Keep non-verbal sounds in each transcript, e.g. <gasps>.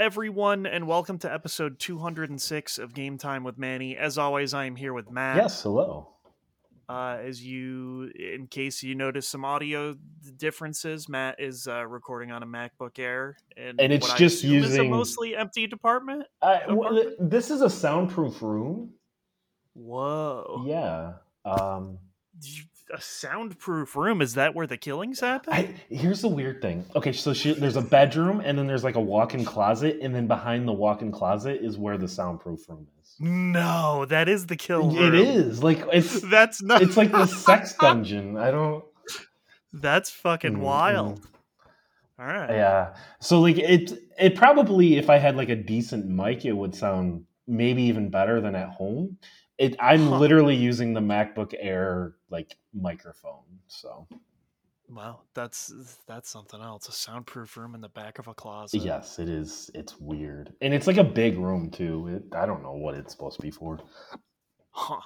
Everyone, and welcome to episode 206 of Game Time with Manny. As always, I am here with Matt. Yes, hello. Uh, as you, in case you notice some audio differences, Matt is uh, recording on a MacBook Air, and, And it's just is a using- mostly empty department. I, No w- th- this is a soundproof room. Whoa! Yeah. Um, You- A soundproof room? Is that where the killings happen? I, here's the weird thing. Okay, so she, there's a bedroom, and then there's like a walk-in closet, and then behind the walk-in closet is where the soundproof room is. no, that is the kill room. It is like it's <laughs> That's not. it's like the <laughs> sex dungeon. I don't. That's fucking Mm, wild. All right. Yeah. So like it it probably if I had like a decent mic, it would sound maybe even better than at home. It I'm Huh. literally using the MacBook Air like microphone. So Well, that's that's something else. A soundproof room in the back of a closet. yes, it is. It's weird, and it's like a big room too. It, I don't know what it's supposed to be for. Huh.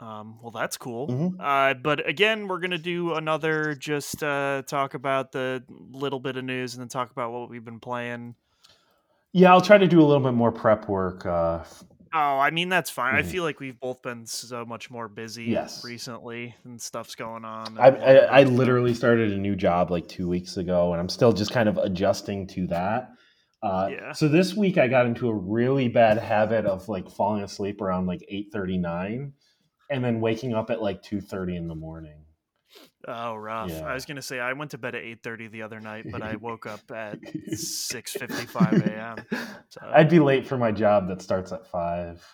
Um, well, that's cool. Mhm. Uh, but again, we're gonna do another just uh, talk about the little bit of news and then talk about what we've been playing. Yeah, I'll try to do a little bit more prep work. Uh, Oh, I mean that's fine. I Mhm. feel like we've both been so much more busy Yes. recently and stuff's going on. I, I, I literally started a new job like two weeks ago, and I'm still just kind of adjusting to that. Uh, Yeah. So this week I got into a really bad habit of like falling asleep around like eight thirty nine, and then waking up at like two thirty in the morning. Oh, rough. Yeah. I was gonna say I went to bed at eight thirty the other night, but I woke up at six fifty five a.m. So <laughs> I'd be late for my job that starts at five.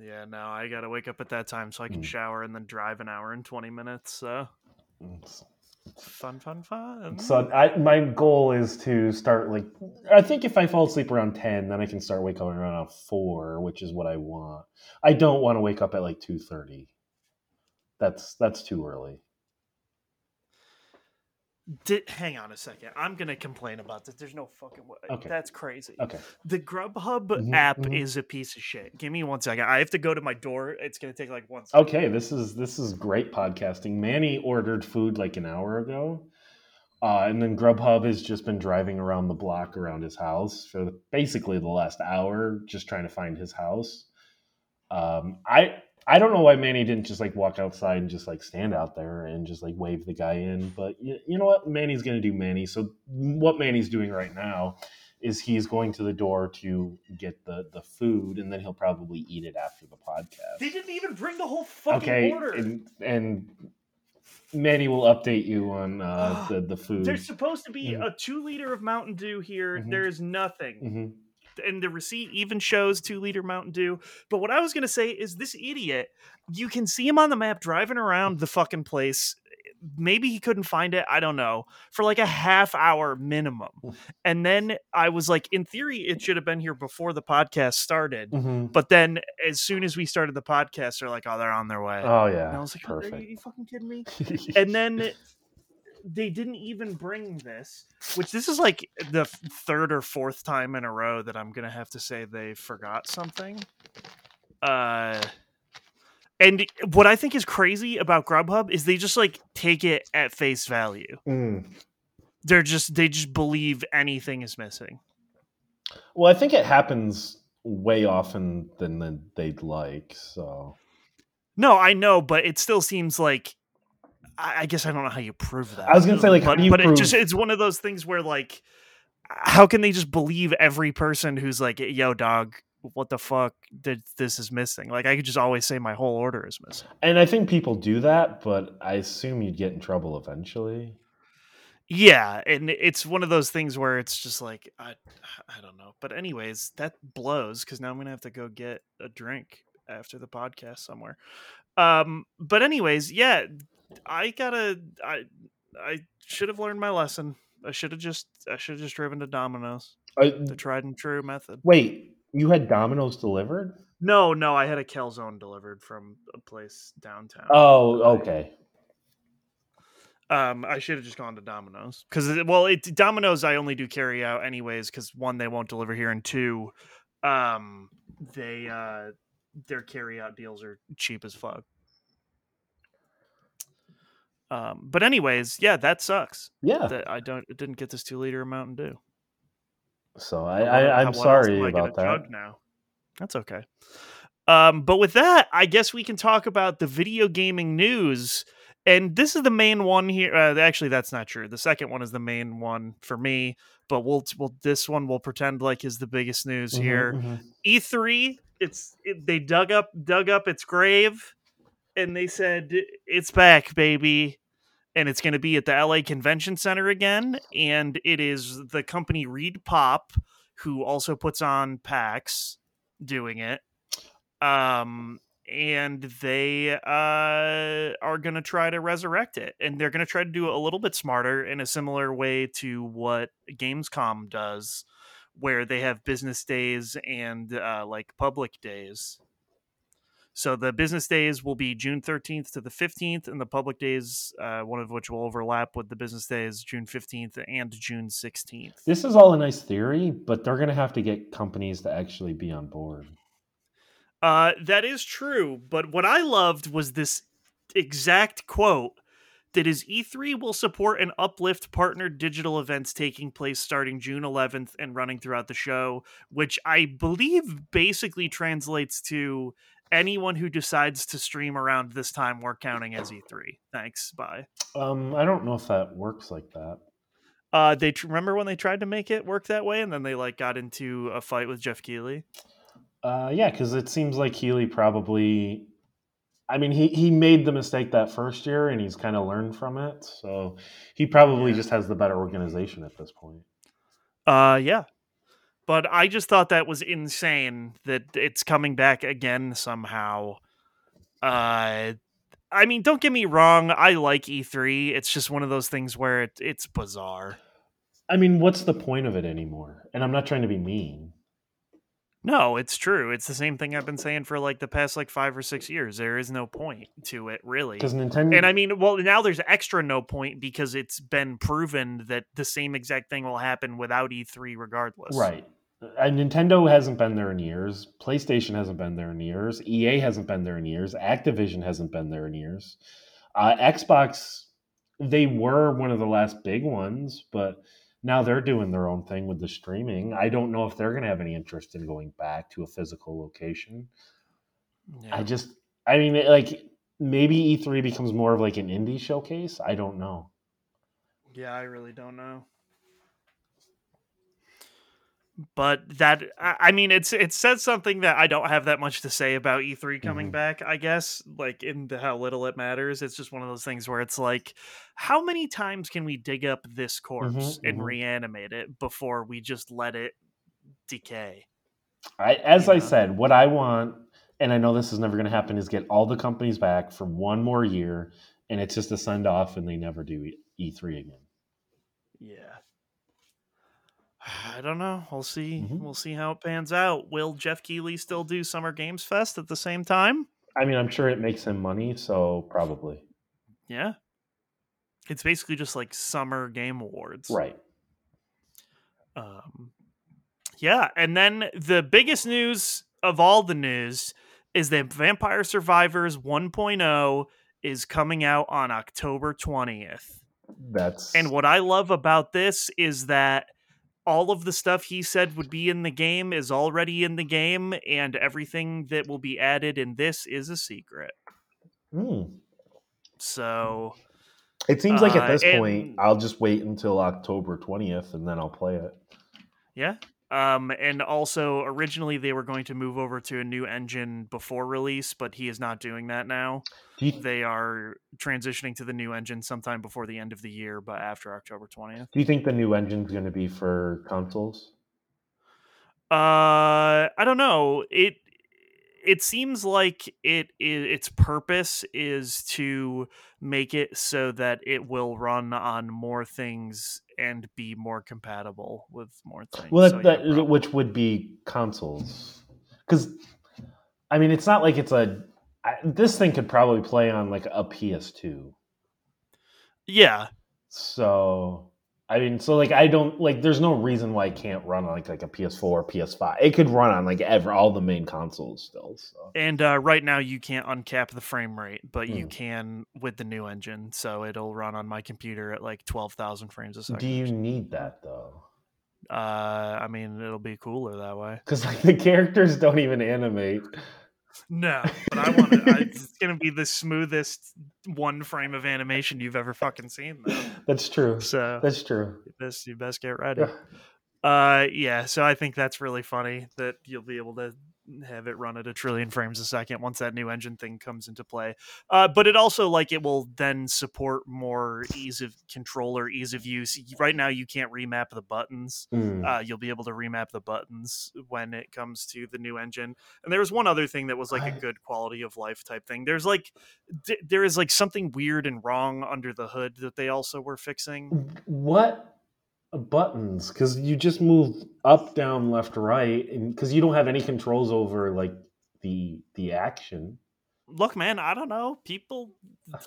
yeah, no, I gotta wake up at that time so I can Mm. shower and then drive an hour and twenty minutes. So It's- fun, fun, fun. So I, my goal is to start like I think if I fall asleep around ten, then I can start waking up around four, which is what I want. I don't want to wake up at like two thirty. That's that's too early. Di- hang on a second. I'm gonna complain about this. There's no fucking way. Okay. That's crazy. Okay. The Grubhub Mhm, app mhm. is a piece of shit. Give me one second. I have to go to my door. It's gonna take like one second. Okay, this is this is great podcasting. Manny ordered food like an hour ago, uh, and then Grubhub has just been driving around the block around his house for the, basically the last hour, just trying to find his house. Um, I I don't know why Manny didn't just like walk outside and just like stand out there and just like wave the guy in, but you, you know what? Manny's gonna do Manny. So what Manny's doing right now is he's going to the door to get the the food, and then he'll probably eat it after the podcast They didn't even bring the whole fucking okay order. and, and manny will update you on uh, <gasps> the, the food There's supposed to be Mhm. a two liter of Mountain Dew here. Mhm. There's nothing. Mhm. And the receipt even shows two liter Mountain Dew. But what I was gonna say is this idiot, you can see him on the map driving around the fucking place. Maybe he couldn't find it. I don't know. For like a half hour minimum. And then I was like, in theory, it should have been here before the podcast started. Mhm. But then as soon as we started the podcast, they're like, oh, they're on their way. oh and yeah I was like, are you fucking kidding me? <laughs> and then they didn't even bring this which this is like the third or fourth time in a row that i'm gonna have to say they forgot something. Uh and what i think is crazy about grubhub is they just like take it at face value. Mm. they're just they just believe anything is missing. Well i think it happens way often than than they'd like so. No i know but it still seems like i, I guess i don't know how you prove that. I was gonna say, like, how but, but it just it's one of those things where like how can they just believe every person who's like yo dog what the fuck? Did this is missing. Like i could just always say my whole order is missing. And i think people do that but i assume you'd get in trouble eventually. Yeah and it's one of those things where it's just like i i don't know. But anyways that blows because now i'm gonna have to go get a drink after the podcast somewhere. Um but anyways yeah i gotta i i should have learned my lesson. I should have just i should have just driven to domino's Uh, the tried and true method. wait you had domino's delivered? No no i had a calzone delivered from a place downtown. Oh okay. Um, I should have just gone to Domino's because well, it Domino's I only do carry out anyways because one they won't deliver here and two, um, they uh their carry out deals are cheap as fuck. Um, but anyways, yeah, that sucks yeah that I don't didn't get this two liter of Mountain Dew. So I, I I'm sorry about that. Now that's okay. Um, but with that, I guess we can talk about the video gaming news. And this is the main one here. Uh, actually, that's not true. The second one is the main one for me. But we'll, we'll this one we'll pretend like is the biggest news mm-hmm, here. Mm-hmm. E3. It's it, they dug up dug up its grave, and they said it's back, baby and it's going to be at the LA Convention Center again. And it is the company ReedPop, who also puts on PAX, doing it. Um, and they uh, are going to try to resurrect it. And they're going to try to do it a little bit smarter in a similar way to what Gamescom does, where they have business days and uh, like public days. So the business days will be June 13th to the 15th, and the public days, uh, one of which will overlap with the business days, June 15th and June 16th. This is all a nice theory, but they're going to have to get companies to actually be on board. Uh, that is true, but what I loved was this exact quote that is E3 will support and uplift partner digital events taking place starting June 11th and running throughout the show, which I believe basically translates to anyone who decides to stream around this time we're counting as E3. Thanks. Bye. Um, I don't know if that works like that. Uh, they tr- remember when they tried to make it work that way, and then they like got into a fight with Geoff Keighley. Uh, yeah, because it seems like Keighley probably. I mean, he he made the mistake that first year, and he's kind of learned from it. So he probably yeah. just has the better organization at this point. Uh, yeah, but I just thought that was insane that it's coming back again somehow. Uh, I mean, don't get me wrong, I like E3. It's just one of those things where it, it's bizarre. I mean, what's the point of it anymore? And I'm not trying to be mean. No, it's true. It's the same thing I've been saying for like the past like five or six years. There is no point to it, really. Because Nintendo, and I mean, well, now there's extra no point because it's been proven that the same exact thing will happen without E3, regardless. Right. And Nintendo hasn't been there in years. PlayStation hasn't been there in years. EA hasn't been there in years. Activision hasn't been there in years. Uh, Xbox, they were one of the last big ones, but now they're doing their own thing with the streaming. I don't know if they're going to have any interest in going back to a physical location. Yeah. I just, I mean, like maybe E3 becomes more of like an indie showcase. I don't know. Yeah, I really don't know but that I mean it's it says something that I don't have that much to say about E3 coming mm-hmm. back, I guess, like in the, how little it matters. It's just one of those things where it's like how many times can we dig up this corpse mm-hmm, and mm-hmm. reanimate it before we just let it decay? I as you I know? said, what I want and I know this is never going to happen is get all the companies back for one more year and it's just a send off and they never do E3 again. Yeah. <sighs> I don't know. We'll see. Mm-hmm. We'll see how it pans out. Will Geoff Keighley still do Summer Games Fest at the same time? I mean, I'm sure it makes him money, so probably. Yeah. It's basically just like Summer Game Awards. Right. Um yeah, and then the biggest news of all the news is that Vampire Survivors 1.0 is coming out on October 20th. That's And what I love about this is that all of the stuff he said would be in the game is already in the game, and everything that will be added in this is a secret. Mm. So it seems like at uh, this uh, point, I'll just wait until October 20th and then I'll play it. Yeah. Um, and also, originally they were going to move over to a new engine before release, but he is not doing that now. You, they are transitioning to the new engine sometime before the end of the year, but after October 20th. Do you think the new engine is going to be for consoles? Uh, I don't know. It it seems like it, it its purpose is to make it so that it will run on more things and be more compatible with more things. Well, so, that, yeah, which would be consoles, because I mean, it's not like it's a. I, this thing could probably play on like a PS2. Yeah. So I mean, so like I don't like. There's no reason why it can't run on like like a PS4 or PS5. It could run on like ever all the main consoles still. So. And uh, right now you can't uncap the frame rate, but you hmm. can with the new engine. So it'll run on my computer at like twelve thousand frames a second. Do you need that though? Uh, I mean, it'll be cooler that way. <laughs> Because like the characters don't even animate. No, but I want to. <laughs> it's gonna be the smoothest one frame of animation you've ever fucking seen. Though. That's true. So That's true. you best you best get ready. Yeah. Uh, yeah. So I think that's really funny that you'll be able to have it run at a trillion frames a second once that new engine thing comes into play. Uh, but it also like it will then support more ease of controller, ease of use. Right now, you can't remap the buttons. Mm. Uh, you'll be able to remap the buttons when it comes to the new engine. And there was one other thing that was like a good quality of life type thing. There's like d- there is like something weird and wrong under the hood that they also were fixing. what buttons? Because you just move up, down, left, right, and because you don't have any controls over like the the action. Look, man, I don't know. People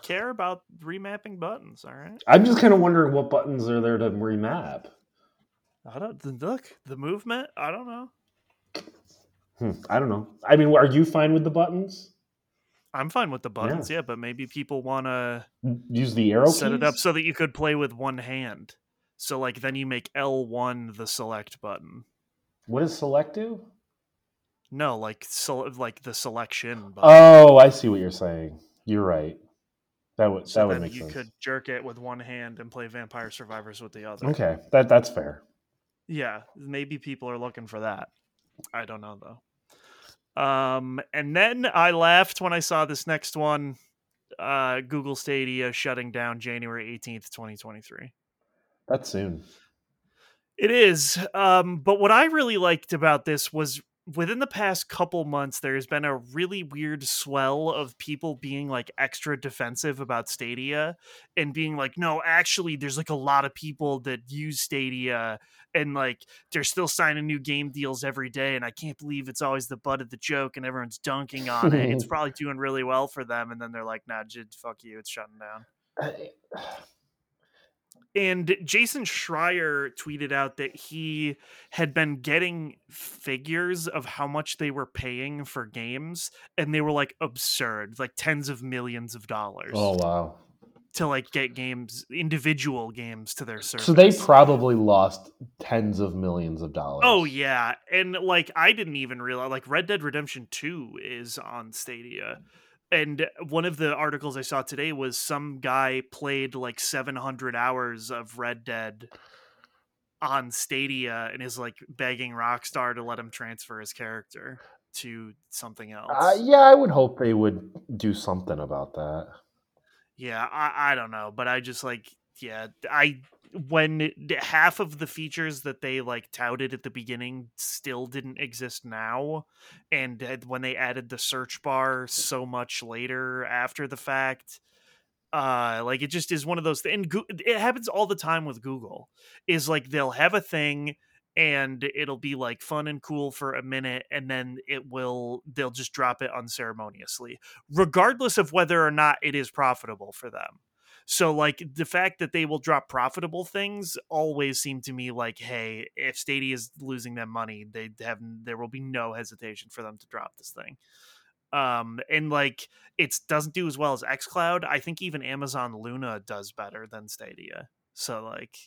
care about remapping buttons. All right. I'm just kind of wondering what buttons are there to remap. I don't look the movement. I don't know. Hmm, I don't know. I mean, are you fine with the buttons? I'm fine with the buttons, yeah, but maybe people want to Use the arrow set it up so that you could play with one hand. So like then you make L1 the select button. What does select do? No, like so, like the selection button. Oh, I see what you're saying. You're right. That would so that would make you sense. could jerk it with one hand and play Vampire Survivors with the other. Okay, that that's fair. Yeah, maybe people are looking for that. I don't know though. Um, and then I laughed when I saw this next one. Uh, Google Stadia shutting down January eighteenth, twenty twenty three. That's soon. It is. Um, but what I really liked about this was within the past couple months, there's been a really weird swell of people being like extra defensive about Stadia and being like, no, actually, there's like a lot of people that use Stadia and like they're still signing new game deals every day. And I can't believe it's always the butt of the joke and everyone's dunking on it. It's <laughs> probably doing really well for them. And then they're like, nah, Jid, fuck you. It's shutting down. And Jason Schreier tweeted out that he had been getting figures of how much they were paying for games, and they were like absurd, like tens of millions of dollars Oh wow. to like get games, individual games to their service. So they probably lost tens of millions of dollars. Oh yeah, and like I didn't even realize like Red Dead Redemption 2 is on Stadia. And one of the articles I saw today was some guy played like 700 hours of Red Dead on Stadia and is like begging Rockstar to let him transfer his character to something else. Uh, yeah, I would hope they would do something about that. Yeah, I, I don't know, but I just like yeah, I when half of the features that they like touted at the beginning still didn't exist now, and when they added the search bar so much later after the fact, uh, like it just is one of those. th- And Goo- it happens all the time with Google. Is like they'll have a thing. And it'll be like fun and cool for a minute, and then it will, they'll just drop it unceremoniously regardless of whether or not it is profitable for them. So like the fact that they will drop profitable things always seem to me like, hey, if Stadia is losing them money, they have there will be no hesitation for them to drop this thing. Um and like it doesn't do as well as xCloud. I think even Amazon Luna does better than Stadia. So like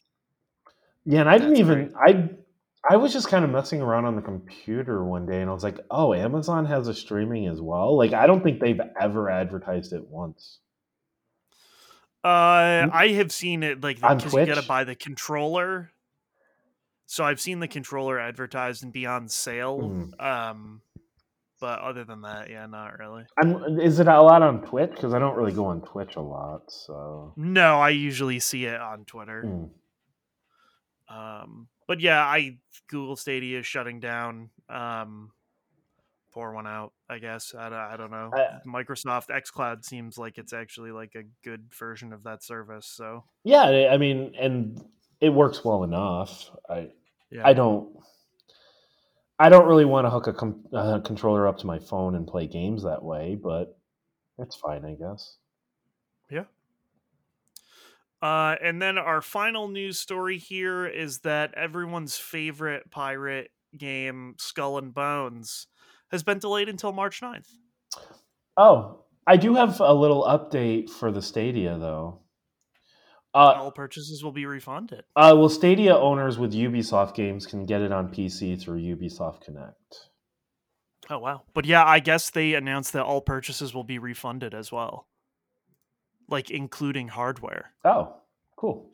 Yeah, and I didn't even I I was just kind of messing around on the computer one day and I was like, "Oh, Amazon has a streaming as well." Like I don't think they've ever advertised it once. Uh, I have seen it like On you got to buy the controller. So I've seen the controller advertised and be on sale. Mm. Um, but other than that, yeah, not really. I'm, is it a lot on Twitch? Because I don't really go on Twitch a lot. So No, I usually see it on Twitter. Mm. Um, but yeah, I Google Stadia is shutting down. Um, pour one out, I guess. I, don't- I don't know. I- Microsoft XCloud seems like it's actually like a good version of that service. So yeah, I mean, and it works well enough. I yeah, I don't. I don't really want to hook a com- uh, controller up to my phone and play games that way, but it's fine, I guess. Yeah. Uh, and then our final news story here is that everyone's favorite pirate game, Skull and Bones, has been delayed until March 9th. Oh, I do have a little update for the Stadia though. Uh, All purchases will be refunded. uh, well, Stadia owners with Ubisoft games can get it on PC through Ubisoft Connect. Oh wow. But yeah, I guess they announced that all purchases will be refunded as well. Like including hardware Oh, cool.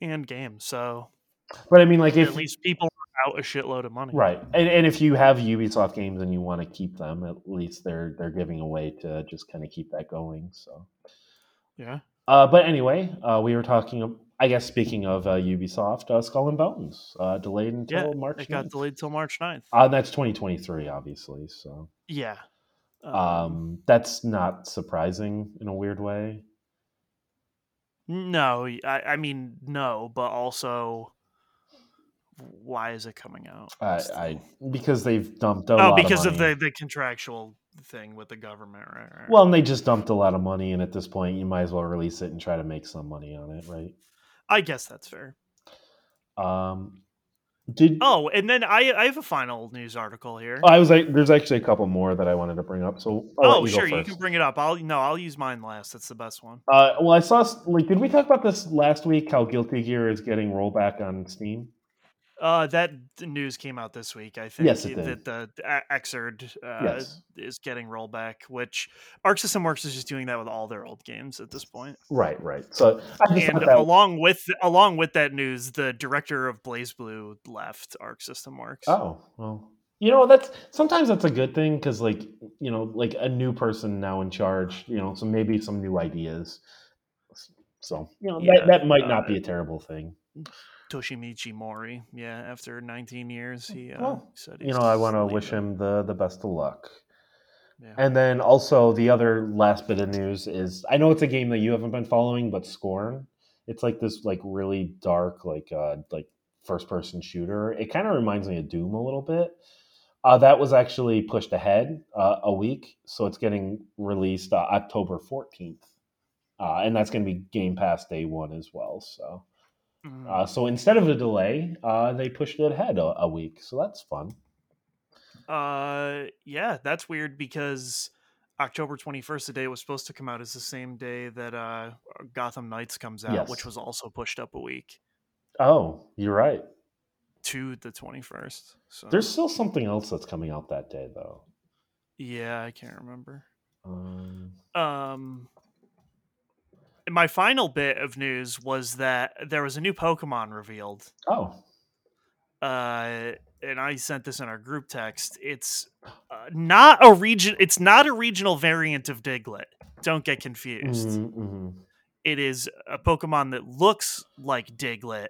and games. So But I mean, like, at if least people out a shitload of money. right, and, and if you have Ubisoft games and you want to keep them, at least they're they're giving away to just kind of keep that going. So, Yeah. uh, but anyway, uh, we were talking. I guess speaking of uh, Ubisoft, uh, Skull and Bones uh, delayed until Yeah, March. It got 9th. delayed till March 9th. Uh, that's 2023, obviously. So, Yeah. Um, um, that's not surprising in a weird way. no, I, I mean no, but also why is it coming out? I. I because they've dumped a oh, because of, of, the the contractual thing with the government, right? right, right. Well, and they just dumped a lot of money, and at this point, you might as well release it and try to make some money on it, right? I guess that's fair. Um, did Oh, and then I I have a final news article here. I was like, there's actually a couple more that I wanted to bring up. So I'll oh, you sure, you can bring it up. I'll no, I'll use mine last. That's the best one. Uh, well, I saw like, did we talk about this last week? How Guilty Gear is getting rollback on Steam? Uh, that news came out this week. I think Yes, that the Xrd uh, Yes. is getting rollback, which Arc System Works is just doing that with all their old games at this point. Right, right. So And along with along with that news, the director of BlazBlue left Arc System Works. oh well, you know that's sometimes that's a good thing because like you know like a new person now in charge, you know, so maybe some new ideas. So you know Yeah, that that might not uh, be a terrible thing. Toshimichi Mori. Yeah, after 19 years, he uh, Well, said You know, I want to wish him the the best of luck. Yeah. And then also the other last bit of news is I know it's a game that you haven't been following, but Scorn. It's like this like really dark like uh like first person shooter. It kind of reminds me of Doom a little bit. Uh, that was actually pushed ahead uh, a week, so it's getting released uh, October fourteenth, uh, and that's going to be Game Pass day one as well. So. Uh, so instead of a delay, uh, they pushed it ahead a, a week, so that's fun. Uh, yeah, that's weird because October 21st, the day it was supposed to come out, is the same day that uh, Gotham Knights comes out, which was also pushed up a week Oh, you're right. to the 21st. So There's still something else that's coming out that day, though. yeah, I can't remember. Um, Um, my final bit of news was that there was a new Pokemon revealed. oh, uh, and I sent this in our group text. It's uh, not a region. It's not a regional variant of Diglett. Don't get confused. mhm, mhm. It is a Pokemon that looks like Diglett,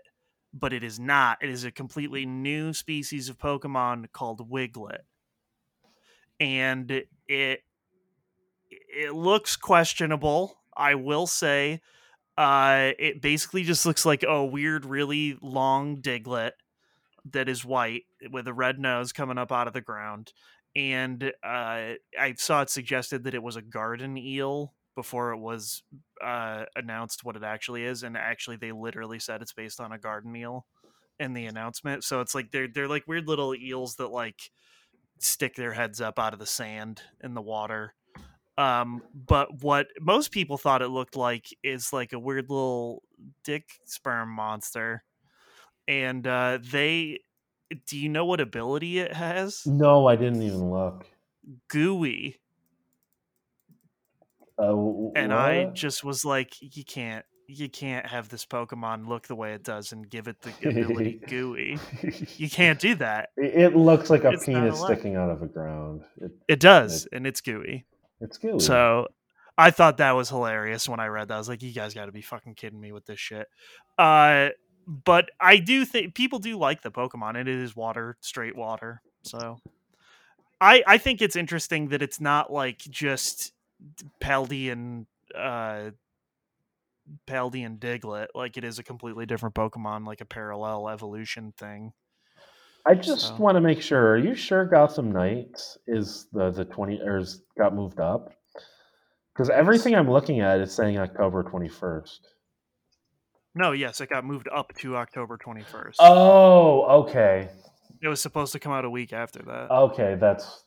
but it is not. It is a completely new species of Pokemon called Wiglet, and it it looks questionable. I will say, uh, it basically just looks like a weird, really long Diglett that is white with a red nose coming up out of the ground. And uh, I saw it suggested that it was a garden eel before it was uh, announced what it actually is. And actually, they literally said it's based on a garden eel in the announcement. So it's like they're they're like weird little eels that like stick their heads up out of the sand in the water. Um, but what most people thought it looked like is like a weird little dick sperm monster. And uh, they, do you know what ability it has? No, I didn't even look. Gooey. Uh, And I just was like, you can't, you can't have this Pokemon look the way it does and give it the ability <laughs> Gooey. You can't do that. It looks like a It's penis sticking out of the ground. It, It does, and it's Gooey. It's gooey. So I thought that was hilarious when I read that. I was like, you guys got to be fucking kidding me with this shit. Uh, but I do think people do like the Pokemon. and It is water, straight water. So I I think it's interesting that it's not like just Paldean uh Paldean Diglett like it is a completely different Pokemon, like a parallel evolution thing. I just so- want to make sure. Are you sure Gotham Knights is the the twenty or is, got moved up? Because everything I'm looking at is saying October twenty first. No, yes, it got moved up to October 21st. Oh, okay, it was supposed to come out a week after that. okay. That's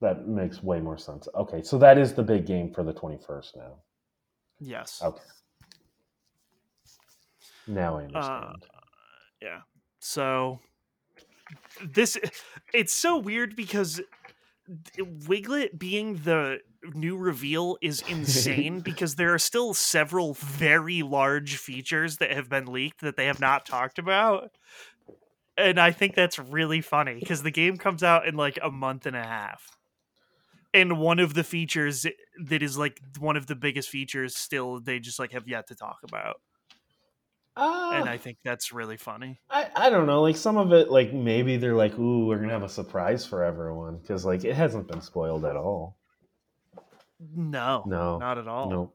that makes way more sense. Okay, so that is the big game for the twenty first now. yes. Okay. Now I understand. Uh, yeah. So this it's so weird because Wiglet being the new reveal is insane <laughs> because there are still several very large features that have been leaked that they have not talked about. And I think that's really funny because the game comes out in like a month and a half. And one of the features that is like one of the biggest features still they just like have yet to talk about. Uh, And I think that's really funny. I, I don't know. Like some of it, like maybe they're like, "Ooh, we're gonna have a surprise for everyone," because like it hasn't been spoiled at all. No, No, not at all. no.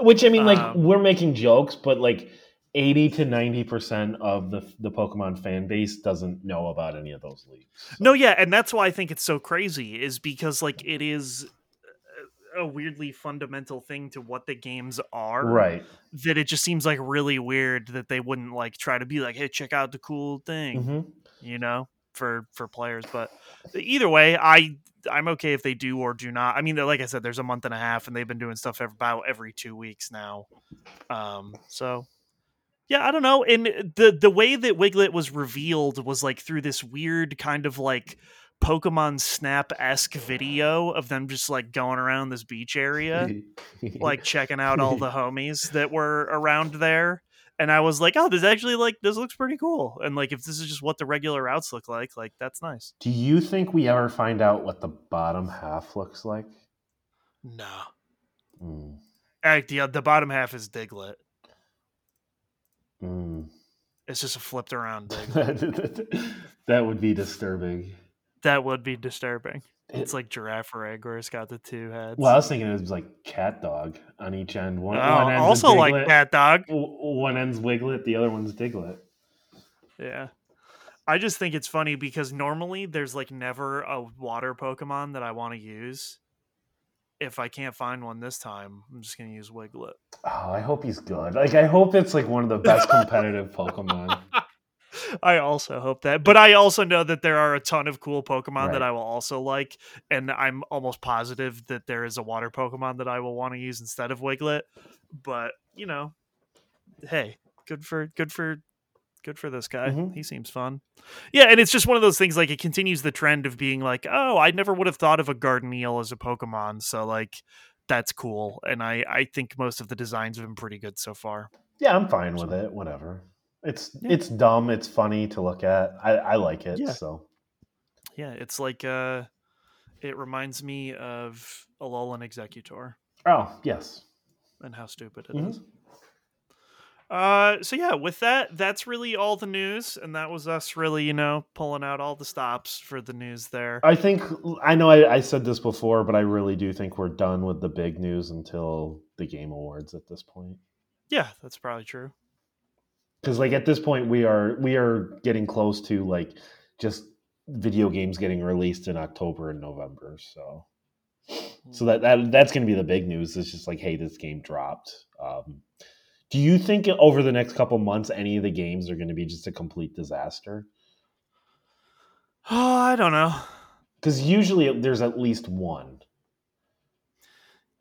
Which I mean, like Um, we're making jokes, but like eighty to ninety percent of the the Pokemon fan base doesn't know about any of those leaks. No, yeah, and that's why I think it's so crazy is because like it is a weirdly fundamental thing to what the games are. Right. That it just seems like really weird that they wouldn't like try to be like, "Hey, check out the cool thing," hmm you know, for for players. But either way, I I'm okay if they do or do not. I mean, like I said, there's a month and a half, and they've been doing stuff about every two weeks now. Um, so yeah, I don't know. And the the way that Wiglet was revealed was like through this weird kind of like Pokemon Snap esque video of them just like going around this beach area, <laughs> like checking out all the homies that were around there. And I was like, oh, this actually like this looks pretty cool. And like if this is just what the regular routes look like, like that's nice. Do you think we ever find out what the bottom half looks like? No. Mm. Act the the bottom half is Diglett. Mm. It's just a flipped around <laughs> Diglett. that would be disturbing. That would be disturbing. It's like Girafarig where it's got the two heads. Well, I was thinking it was like cat dog on each end. One, Oh, one also like Cat Dog. One end's Wiglet, the other one's Diglett. Yeah. I just think it's funny because normally there's like never a water Pokemon that I want to use. If I can't find one this time, I'm just gonna use Wiglet. Oh, I hope he's good. Like, I hope it's like one of the best <laughs> competitive Pokemon. I also hope that, but I also know that there are a ton of cool Pokemon that I will also like, and I'm almost positive that there is a water Pokemon that I will want to use instead of Wiglet. But you know, hey, good for good for good for this guy. Mhm. He seems fun. Yeah, and it's just one of those things. Like it continues the trend of being like, oh, I never would have thought of a garden eel as a Pokemon, so like that's cool. And I I think most of the designs have been pretty good so far. Yeah, I'm fine with it. Whatever. It's Yeah. it's dumb. It's funny to look at. I, I like it. Yeah. So Yeah, it's like uh it reminds me of a Alolan Exeggutor oh yes. and how stupid it is. Mhm. Uh so yeah, with that, that's really all the news, and that was us really, you know, pulling out all the stops for the news there. I think I know I, I said this before, but I really do think we're done with the big news until the Game Awards at this point. yeah, that's probably true. Because like at this point we are we are getting close to like just video games getting released in October and November. So so that, that that's going to be the big news. It's just like hey, this game dropped. Um, do you think over the next couple months any of the games are going to be just a complete disaster? Oh, I don't know. Because usually there's at least one.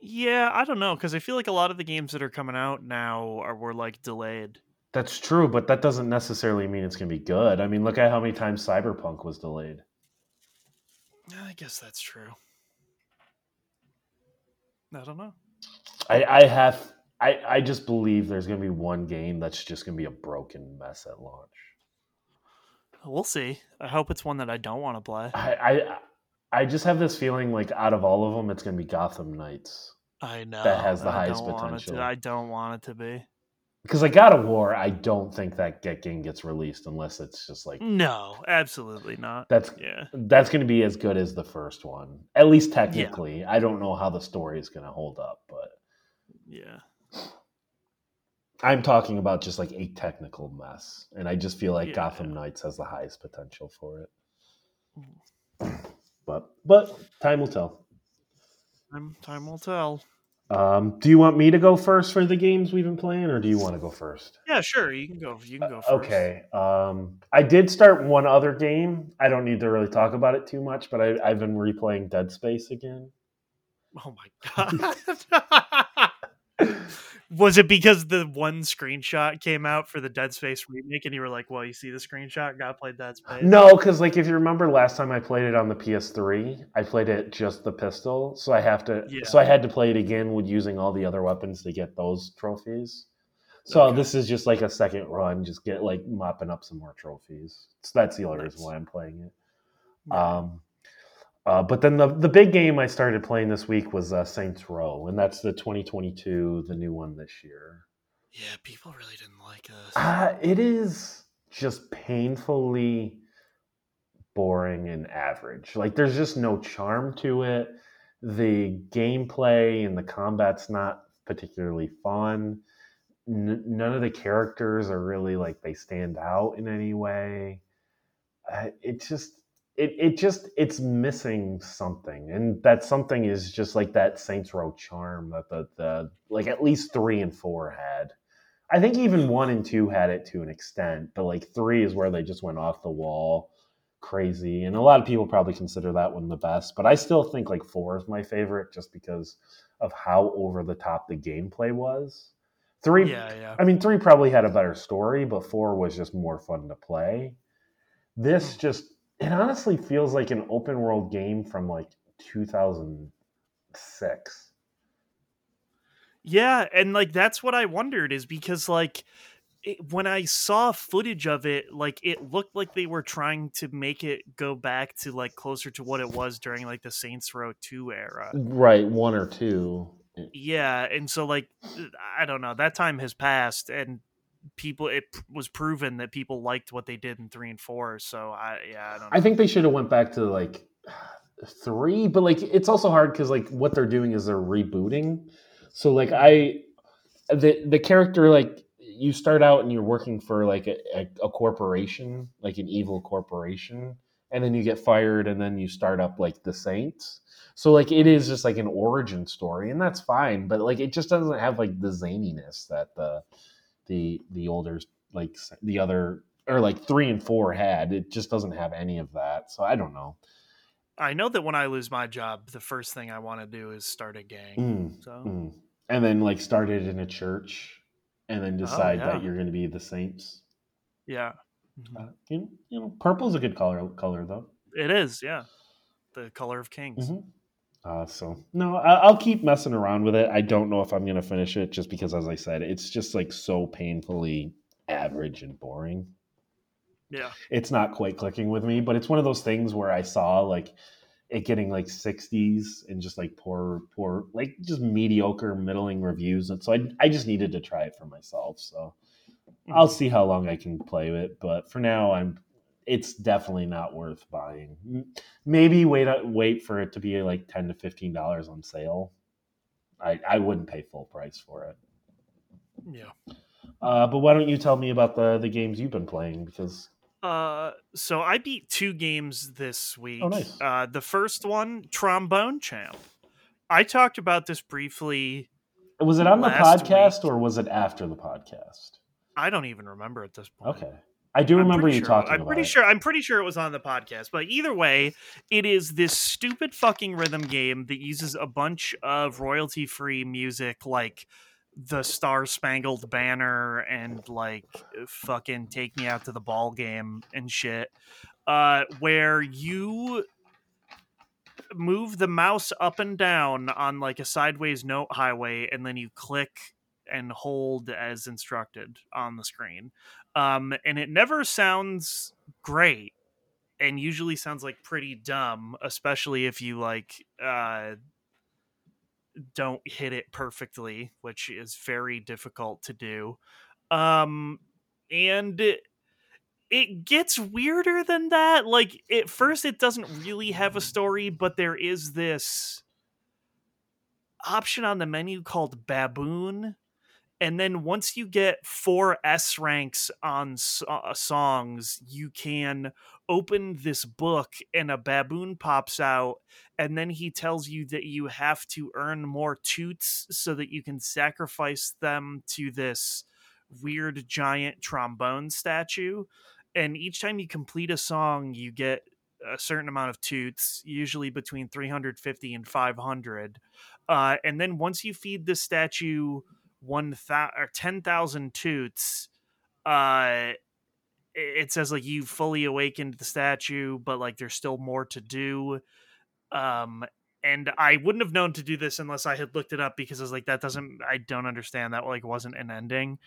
Yeah, I don't know because I feel like a lot of the games that are coming out now are were like delayed. That's true, but that doesn't necessarily mean it's going to be good. I mean, look at how many times Cyberpunk was delayed. I guess that's true. I don't know. I, I have, I, I just believe there's going to be one game that's just going to be a broken mess at launch. We'll see. I hope it's one that I don't want to play. I, I, I just have this feeling like out of all of them, it's going to be Gotham Knights. I know that has the I highest don't want it potential. to- I don't want it to be. Because like God of War, I don't think that get game gets released unless it's just like No, absolutely not. that's Yeah, that's going to be as good as the first one, at least technically. I don't know how the story is going to hold up, but yeah. I'm talking about just like a technical mess, and I just feel like Yeah. Gotham Knights has the highest potential for it. Mm. But but time will tell. Time, time will tell. Um, do you want me to go first for the games we've been playing, or do you want to go first? Yeah, sure. You can go. You can go first. Okay. Um, I did start one other game. I don't need to really talk about it too much, but I, I've been replaying Dead Space again. Oh my <laughs> god. <laughs> Was it because the one screenshot came out for the Dead Space remake, and you were like, "Well, you see the screenshot? God played play Dead Space." No, because like if you remember last time I played it on the PS3, I played it just the pistol, so I have to. Yeah. So I had to play it again with using all the other weapons to get those trophies. So Okay. this is just like a second run, just get like mopping up some more trophies. So that's the only reason why I'm playing it. Yeah. Um, uh, but then the the big game I started playing this week was uh, Saints Row, and that's the 2022, the new one this year. yeah, people really didn't like this. Uh, it is just painfully boring and average. Like there's just no charm to it. The gameplay and the combat's not particularly fun. N- none of the characters are really like they stand out in any way. Uh, it just it it just it's missing something, and that something is just like that Saints Row charm that the the like at least three and four had. I think even one and two had it to an extent, but like three is where they just went off the wall crazy. And a lot of people probably consider that one the best, but I still think like four is my favorite just because of how over the top the gameplay was. Three, yeah, yeah. I mean, three probably had a better story, but four was just more fun to play. This Hmm. just, it honestly feels like an open world game from like 2006. Yeah, and like that's what I wondered is because like it, when I saw footage of it, like it looked like they were trying to make it go back to like closer to what it was during like the Saints Row 2 era. Right, one or two. Yeah, and so like I don't know, that time has passed and people it was proven that people liked what they did in 3 and 4, so I yeah, I don't know. I think they should have went back to like three, but like it's also hard because like what they're doing is they're rebooting. So like I, the the character like you start out and you're working for like a, a, a corporation, like an evil corporation, and then you get fired, and then you start up like the Saints. So like it is just like an origin story, and that's fine. But like it just doesn't have like the zaniness that the the the older like the other or like three and four had. It just doesn't have any of that. So I don't know. I know that when I lose my job, the first thing I want to do is start a gang. Mm, So mm. And then like start it in a church, and then decide Oh, yeah. that you're going to be the Saints. yeah. Mhm. Uh, you, know, you know, purple's a good color color though. It is, yeah. The color of kings. Mhm. Uh, so no, I, I'll keep messing around with it. I don't know if I'm going to finish it, just because, as I said, it's just like so painfully average and boring. Yeah. it's not quite clicking with me, but it's one of those things where I saw like it getting like 60s and just like poor, poor, like just mediocre, middling reviews. And so I, I just needed to try it for myself. So I'll see how long I can play it. But for now, I'm, it's definitely not worth buying. Maybe wait, wait for it to be like 10 to $15 on sale. I, I wouldn't pay full price for it. Yeah. Uh, but why don't you tell me about the, the games you've been playing? Because Uh, so I beat two games this week. Oh, nice. Uh, the first one, Trombone Champ. I talked about this briefly. was it on the podcast week. or was it after the podcast? I don't even remember at this point. Okay. I do remember you sure- talking I'm about pretty it. sure. I'm pretty sure it was on the podcast. But either way, it is this stupid fucking rhythm game that uses a bunch of royalty-free music, like the Star Spangled Banner and like fucking Take Me Out to the Ball Game and shit, uh, where you move the mouse up and down on like a sideways note highway, and then you click and hold as instructed on the screen um, and it never sounds great and usually sounds like pretty dumb especially if you like uh don't hit it perfectly which is very difficult to do. Um and it, it gets weirder than that. Like at first it doesn't really have a story but there is this option on the menu called baboon and then once you get four S ranks on uh, songs, you can open this book and a baboon pops out, and then he tells you that you have to earn more toots so that you can sacrifice them to this weird giant trombone statue. And each time you complete a song, you get a certain amount of toots, usually between 350 and 500. Uh, and then once you feed the statue one thousand or 10,000 toots, uh, it says like you fully awakened the statue, but like there's still more to do. Um, and I wouldn't have known to do this unless I had looked it up because I was like, that doesn't, I don't understand that like wasn't an ending.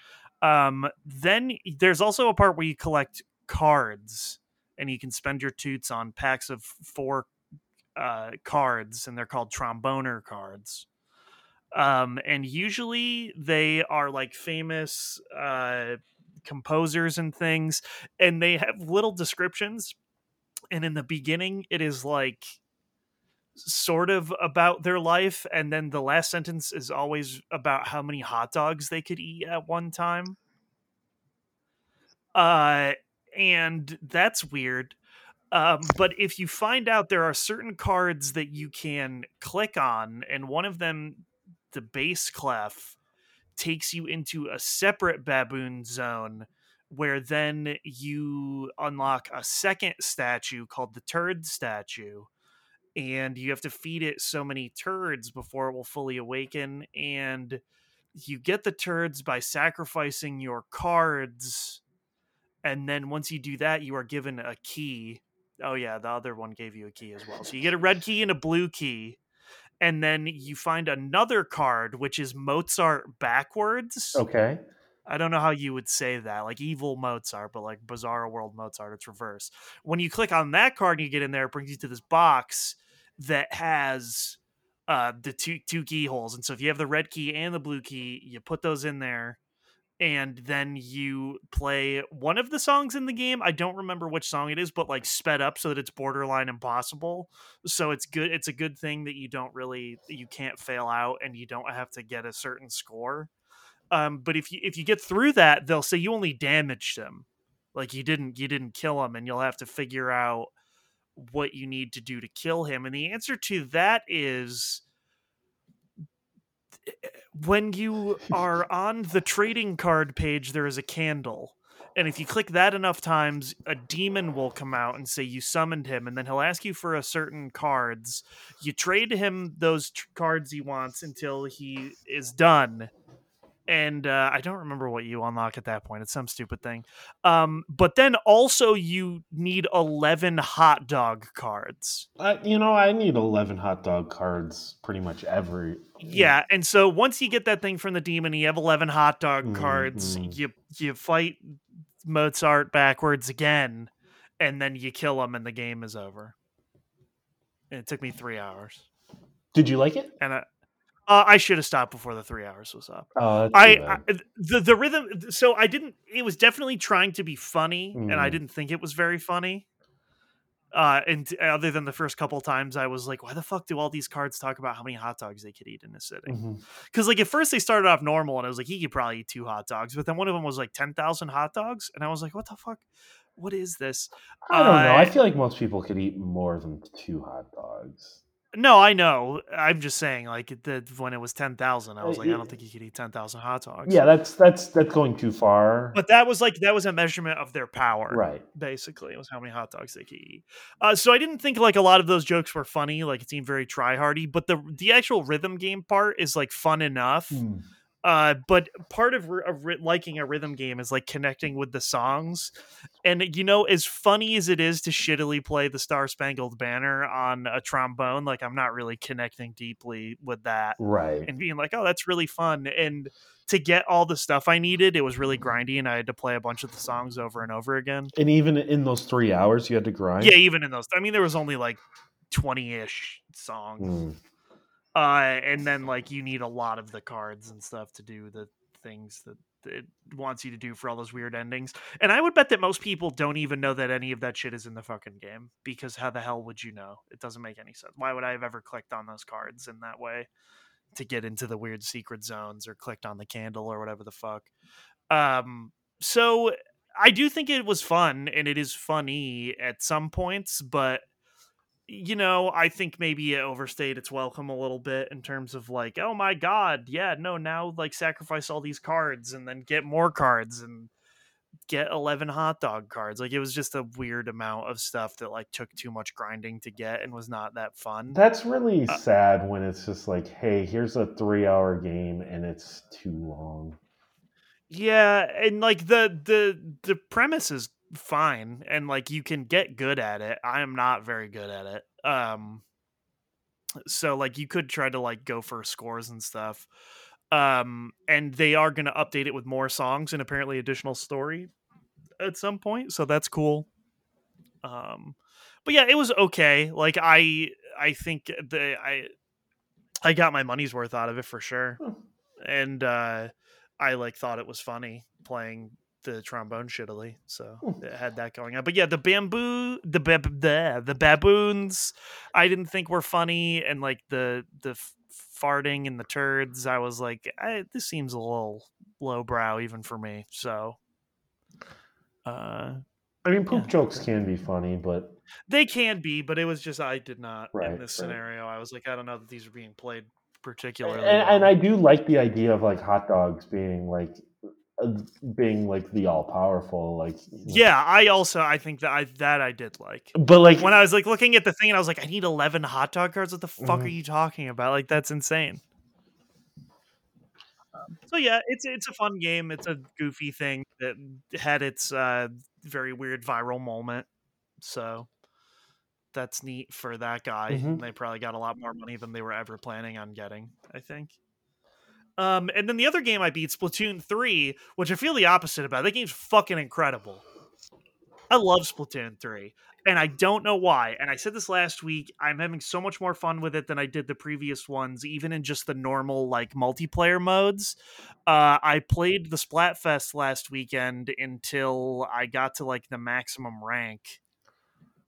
Um, then there's also a part where you collect cards and you can spend your toots on packs of four uh, cards, and they're called tromboner cards. Um, and usually they are like famous uh, composers and things, and they have little descriptions. And in the beginning, it is like sort of about their life, and then the last sentence is always about how many hot dogs they could eat at one time. Uh, and that's weird. Um, but if you find out there are certain cards that you can click on, and one of them, the bass clef, takes you into a separate baboon zone where then you unlock a second statue called the turd statue and you have to feed it so many turds before it will fully awaken and you get the turds by sacrificing your cards and then once you do that you are given a key. Oh yeah the other one gave you a key as well. So you get a red key and a blue key and then you find another card which is mozart backwards Okay. I don't know how you would say that, like evil Mozart, but like Bizarro World Mozart, it's reverse. When you click on that card and you get in there, it brings you to this box that has uh, the two two keyholes. And so if you have the red key and the blue key, you put those in there, and then you play one of the songs in the game. I don't remember which song it is, but like sped up so that it's borderline impossible. So it's good. It's a good thing that you don't really you can't fail out and you don't have to get a certain score. Um, but if you if you get through that, they'll say you only damaged him, like you didn't you didn't kill him, and you'll have to figure out what you need to do to kill him. And the answer to that is when you are on the trading card page, there is a candle. And if you click that enough times, a demon will come out and say you summoned him, and then he'll ask you for a certain cards. You trade him those tr- cards he wants until he is done, and uh, I don't remember what you unlock at that point. It's some stupid thing. Um, but then also you need eleven hot dog cards. Uh, you know, I need 11 hot dog cards pretty much every. Yeah, and so once you get that thing from the demon, you have eleven hot dog cards. Mhm. You you fight Mozart backwards again, and then you kill him, and the game is over. And it took me three hours, Did you like it? and I, uh, I should have stopped before the three hours was up. Oh, I, I the the rhythm. So I didn't. It was definitely trying to be funny, and I Mm. didn't think it was very funny. Uh, and other than the first couple times, I was like, "Why the fuck do all these cards talk about how many hot dogs they could eat in a sitting?" Because like at first they started off normal, and I was like, "He could probably eat two hot dogs," but then one of them was like ten thousand hot dogs, and I was like, "What the fuck? What is this?" I don't know. I Uh, feel like most people could eat more than two hot dogs. No, I know. I'm just saying, like the, when it was ten thousand, I was Uh, like, I don't think you could eat ten thousand hot dogs. Yeah, that's that's that's going too far. but that was like that was a measurement of their power. right. basically it was how many hot dogs they could eat uh, so i didn't think like a lot of those jokes were funny like it seemed very try hardy but the the actual rhythm game part is like fun enough Hmm. Uh, but part of, of liking a rhythm game is like connecting with the songs and you know as funny as it is to shittily play the star spangled banner on a trombone like i'm not really connecting deeply with that Right. and being like, oh, that's really fun. And to get all the stuff I needed, it was really grindy, and I had to play a bunch of the songs over and over again. And even in those three hours, you had to grind. Yeah, even in those, I mean, there was only like twenty ish songs, Hmm. Uh, and then like you need a lot of the cards and stuff to do the things that it wants you to do for all those weird endings. And I would bet that most people don't even know that any of that shit is in the fucking game because how the hell would you know? It doesn't make any sense. Why would I have ever clicked on those cards in that way to get into the weird secret zones or clicked on the candle or whatever the fuck? Um, so I do think it was fun and it is funny at some points, but you know, I think maybe it overstayed its welcome a little bit in terms of like, oh my god, yeah, no, now like sacrifice all these cards and then get more cards and get 11 hot dog cards. Like it was just a weird amount of stuff that like took too much grinding to get and was not that fun. That's really Uh, sad when it's just like, hey, here's a three hour game and it's too long. Yeah, and like the the the premise is fine and like you can get good at it. I am not very good at it. Um so like you could try to like go for scores and stuff. Um and they are going to update it with more songs and apparently additional story at some point, so that's cool. Um but yeah, it was okay. Like I I think the I I got my money's worth out of it for sure. And uh I like thought it was funny playing the trombone shittily. So Hmm. it had that going on. But yeah, the bamboo the bab- the, the baboons I didn't think were funny and like the the f- farting and the turds I was like I, this seems a little lowbrow even for me. So uh I mean, poop Yeah. jokes can be funny, but they can be, but it was just I did not Right, in this right. scenario. I was like, I don't know that these are being played particularly. and, and. I do like the idea of like hot dogs being like being like the all powerful like yeah, I also I think that I that I did like but like when I was like looking at the thing and I was like, I need eleven hot dog cards. What the fuck Mhm. are you talking about? Like that's insane. So yeah, it's it's a fun game. It's a goofy thing that had its uh, very weird viral moment. So that's neat for that guy. Mhm. They probably got a lot more money than they were ever planning on getting. I think. Um, and then the other game I beat, Splatoon 3, which I feel the opposite about. That game's fucking incredible. I love Splatoon 3. And I don't know why. And I said this last week. I'm having so much more fun with it than I did the previous ones, even in just the normal like multiplayer modes. Uh, I played the Splatfest last weekend until I got to like the maximum rank.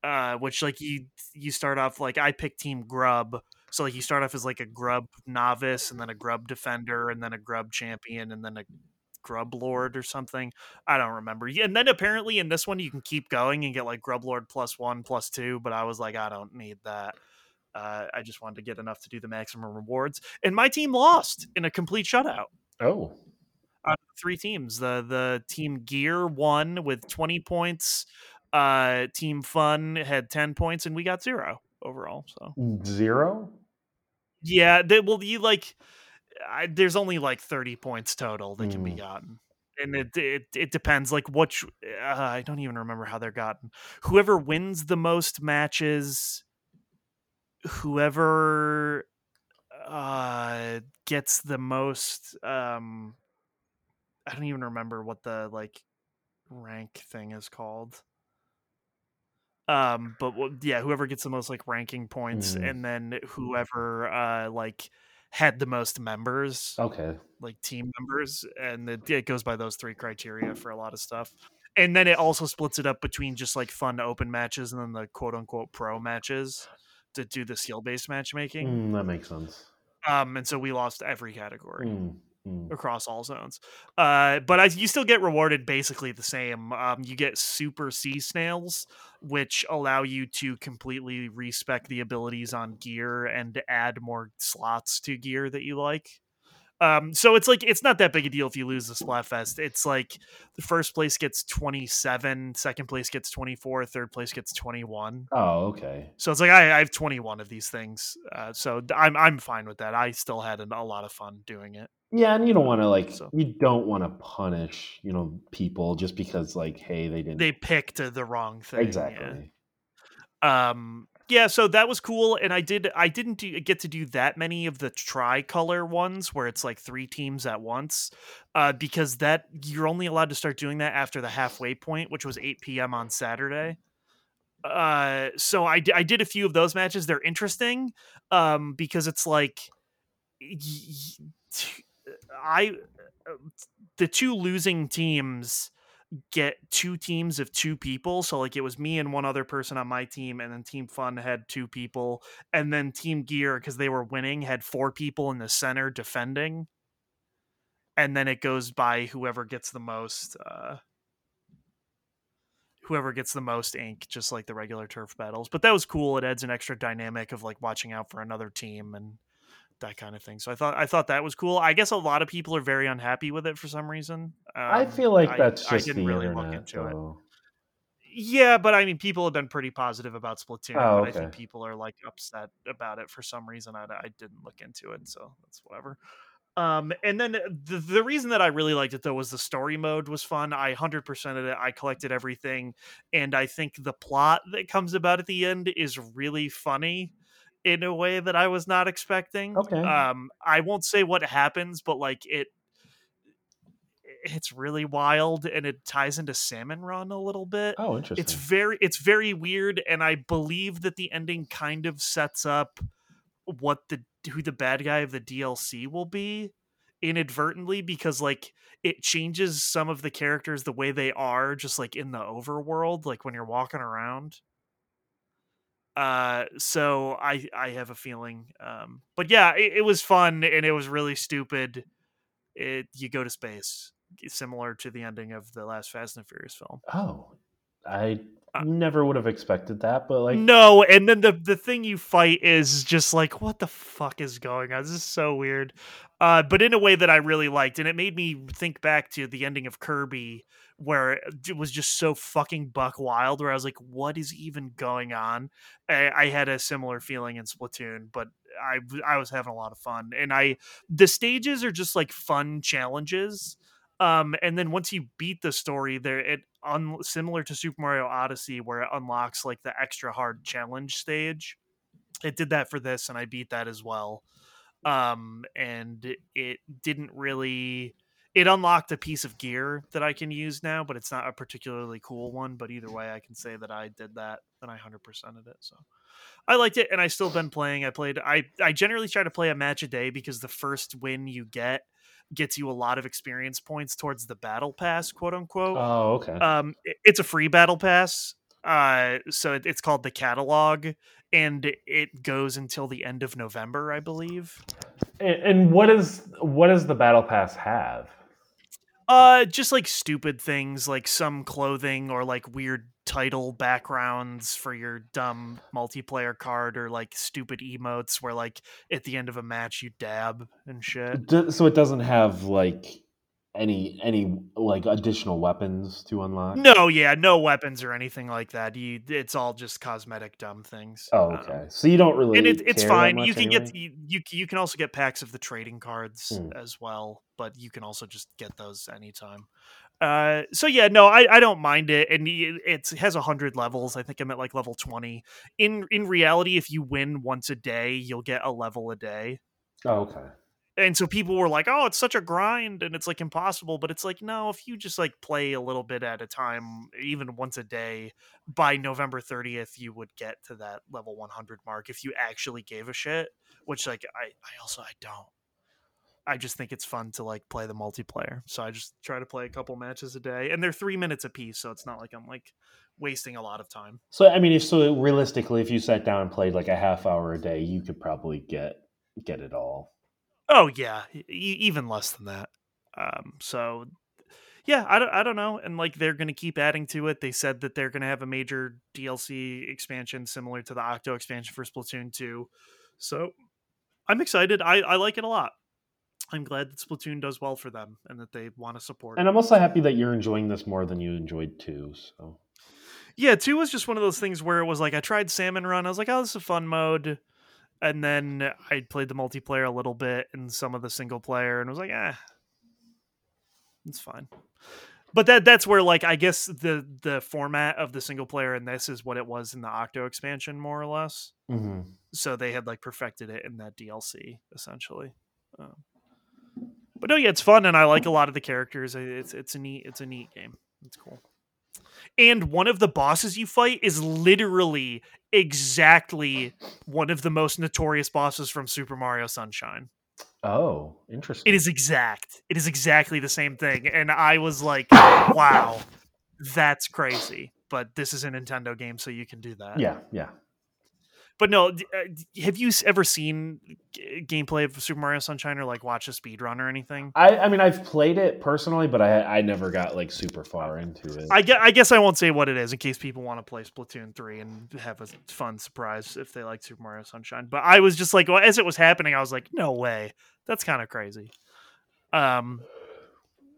Uh, which like you you start off like I picked Team Grub, so like you start off as like a grub novice and then a grub defender and then a grub champion and then a grub lord or something. I don't remember. And then apparently in this one you can keep going and get like grub lord plus one, plus two, but I was like, I don't need that. Uh, I just wanted to get enough to do the maximum rewards. And my team lost in a complete shutout. oh Out of three teams. The the team gear won with 20 points. Uh team fun had 10 points and we got zero overall. So zero yeah, they, well, you like. I, there's only like 30 points total that can be Mm. gotten, and it it it depends. Like which uh, I don't even remember how they're gotten. Whoever wins the most matches, whoever uh gets the most. Um, I don't even remember what the like rank thing is called. Um, but yeah, whoever gets the most like ranking points, Mm. and then whoever uh like had the most members, okay like team members, and it, it goes by those three criteria for a lot of stuff. And then it also splits it up between just like fun open matches and then the quote unquote pro matches to do the skill based matchmaking. Mm, that makes sense Um, and so we lost every category Mm, mm. across all zones. Uh, but I, you still get rewarded basically the same. Um, you get super sea snails, which allow you to completely respec the abilities on gear and add more slots to gear that you like. Um, so it's like it's not that big a deal if you lose the Splatfest. It's like the first place gets 27, second place gets 24, third place gets 21. oh okay So it's like I, I have 21 of these things. Uh, so I'm I'm fine with that. I still had an, a lot of fun doing it. yeah and you don't want to like So- you don't want to punish you know people just because like hey they didn't They picked the wrong thing. yeah. exactly um yeah so that was cool and i did i didn't do, get to do that many of the tricolor ones where it's like three teams at once uh because that you're only allowed to start doing that after the halfway point which was 8 p.m on saturday. Uh so i, did a few of those matches. They're interesting um because it's like i uh, the two losing teams get two teams of two people. So like it was me and one other person on my team, and then Team Fun had two people, and then Team Gear because they were winning had four people in the center defending. And then it goes by whoever gets the most. Uh, whoever gets the most ink, just like the regular turf battles. But that was cool. It adds an extra dynamic of like watching out for another team and that kind of thing. So I thought I thought that was cool. I guess a lot of people are very unhappy with it for some reason. Um, I feel like that's I just didn't the really look internet, into it. Yeah, but I mean, people have been pretty positive about Splatoon. Oh, but I think people are like upset about it for some reason. I, I didn't look into it, so that's whatever. Um, and then the, the reason that I really liked it though was the story mode was fun. I hundred percent of it. I collected everything, and I think the plot that comes about at the end is really funny in a way that I was not expecting. Okay. Um, I won't say what happens, but like it, it's really wild, and it ties into Salmon Run a little bit Oh, interesting. it's very it's very weird and i believe that the ending kind of sets up what the who the bad guy of the dlc will be inadvertently because like it changes some of the characters the way they are just like in the overworld like when you're walking around uh so i i have a feeling um but yeah it, it was fun and it was really stupid it you go to space similar to the ending of the last fast and furious film oh, I Uh, never would have expected that, but like, no, and then the the thing you fight is just like, what the fuck is going on? This is so weird. Uh, but in a way that I really liked, and it made me think back to the ending of Kirby, where it was just so fucking buck wild. Where I was like, what is even going on? I, I had a similar feeling in Splatoon, but I I was having a lot of fun, and I the stages are just like fun challenges. Um, and then once you beat the story, there it un- similar to Super Mario Odyssey, where it unlocks like the extra hard challenge stage. It did that for this, and I beat that as well. Um, and it didn't really. It unlocked a piece of gear that I can use now, but it's not a particularly cool one. But either way, I can say that I did that and I hundred percented it. So I liked it, and I still been playing. I played. I I generally try to play a match a day because the first win you get gets you a lot of experience points towards the battle pass, quote unquote. oh, okay. Um, it- it's a free battle pass. Uh, so it, it's called the catalog, and it goes until the end of November, I believe. and, and what is what does the battle pass have? Uh, just like stupid things, like some clothing or like weird title backgrounds for your dumb multiplayer card, or like stupid emotes where like at the end of a match you dab and shit. So it doesn't have like any any like additional weapons to unlock. No, yeah, no weapons or anything like that. You, it's all just cosmetic dumb things. Oh, Um, okay. So you don't really. and it, it's fine. You can anyway? get you, you you can also get packs of the trading cards Hmm. as well, but you can also just get those anytime. Uh, so yeah, no, I, I don't mind it, and it has a hundred levels. I think I'm at like level twenty. In in reality, if you win once a day, you'll get a level a day. Oh, okay. And so people were like, "Oh, it's such a grind, and it's like impossible." But it's like, no, if you just like play a little bit at a time, even once a day, by November 30th, you would get to that level 100 mark if you actually gave a shit. Which, like, I, I also I don't. I just think it's fun to like play the multiplayer, so I just try to play a couple matches a day, and they're three minutes a piece, so it's not like I'm like wasting a lot of time. So I mean, if so, realistically, if you sat down and played like a half hour a day, you could probably get get it all. Oh yeah, e- even less than that. Um, so yeah, I don't, I don't know, and like they're gonna keep adding to it. They said that they're gonna have a major DLC expansion similar to the Octo expansion for Splatoon two. So I'm excited. I I like it a lot. I'm glad that Splatoon does well for them and that they want to support. And it. I'm also happy that you're enjoying this more than you enjoyed two. So Yeah, two was just one of those things where it was like I tried Salmon Run. I was like, oh, this is a fun mode. And then I played the multiplayer a little bit and some of the single player and was like, eh, it's fine. But that that's where like I guess the the format of the single player and this is what it was in the Octo expansion more or less. Mhm. So they had like perfected it in that DLC essentially. Um, but no, yeah, it's fun and I like a lot of the characters. It's it's a neat it's a neat game. It's cool. And one of the bosses you fight is literally exactly one of the most notorious bosses from Super Mario Sunshine. oh, interesting. It is exact. It is exactly the same thing. And I was like, wow, that's crazy. But this is a Nintendo game, so you can do that. Yeah, yeah. But no, uh, have you ever seen g- gameplay of Super Mario Sunshine or like watch a speed run or anything? I, I mean, I've played it personally, but I I never got like super far into it. I guess, I guess I won't say what it is in case people want to play Splatoon 3 and have a fun surprise if they like Super Mario Sunshine. But I was just like, well, as it was happening, I was like, no way. That's kind of crazy. Um,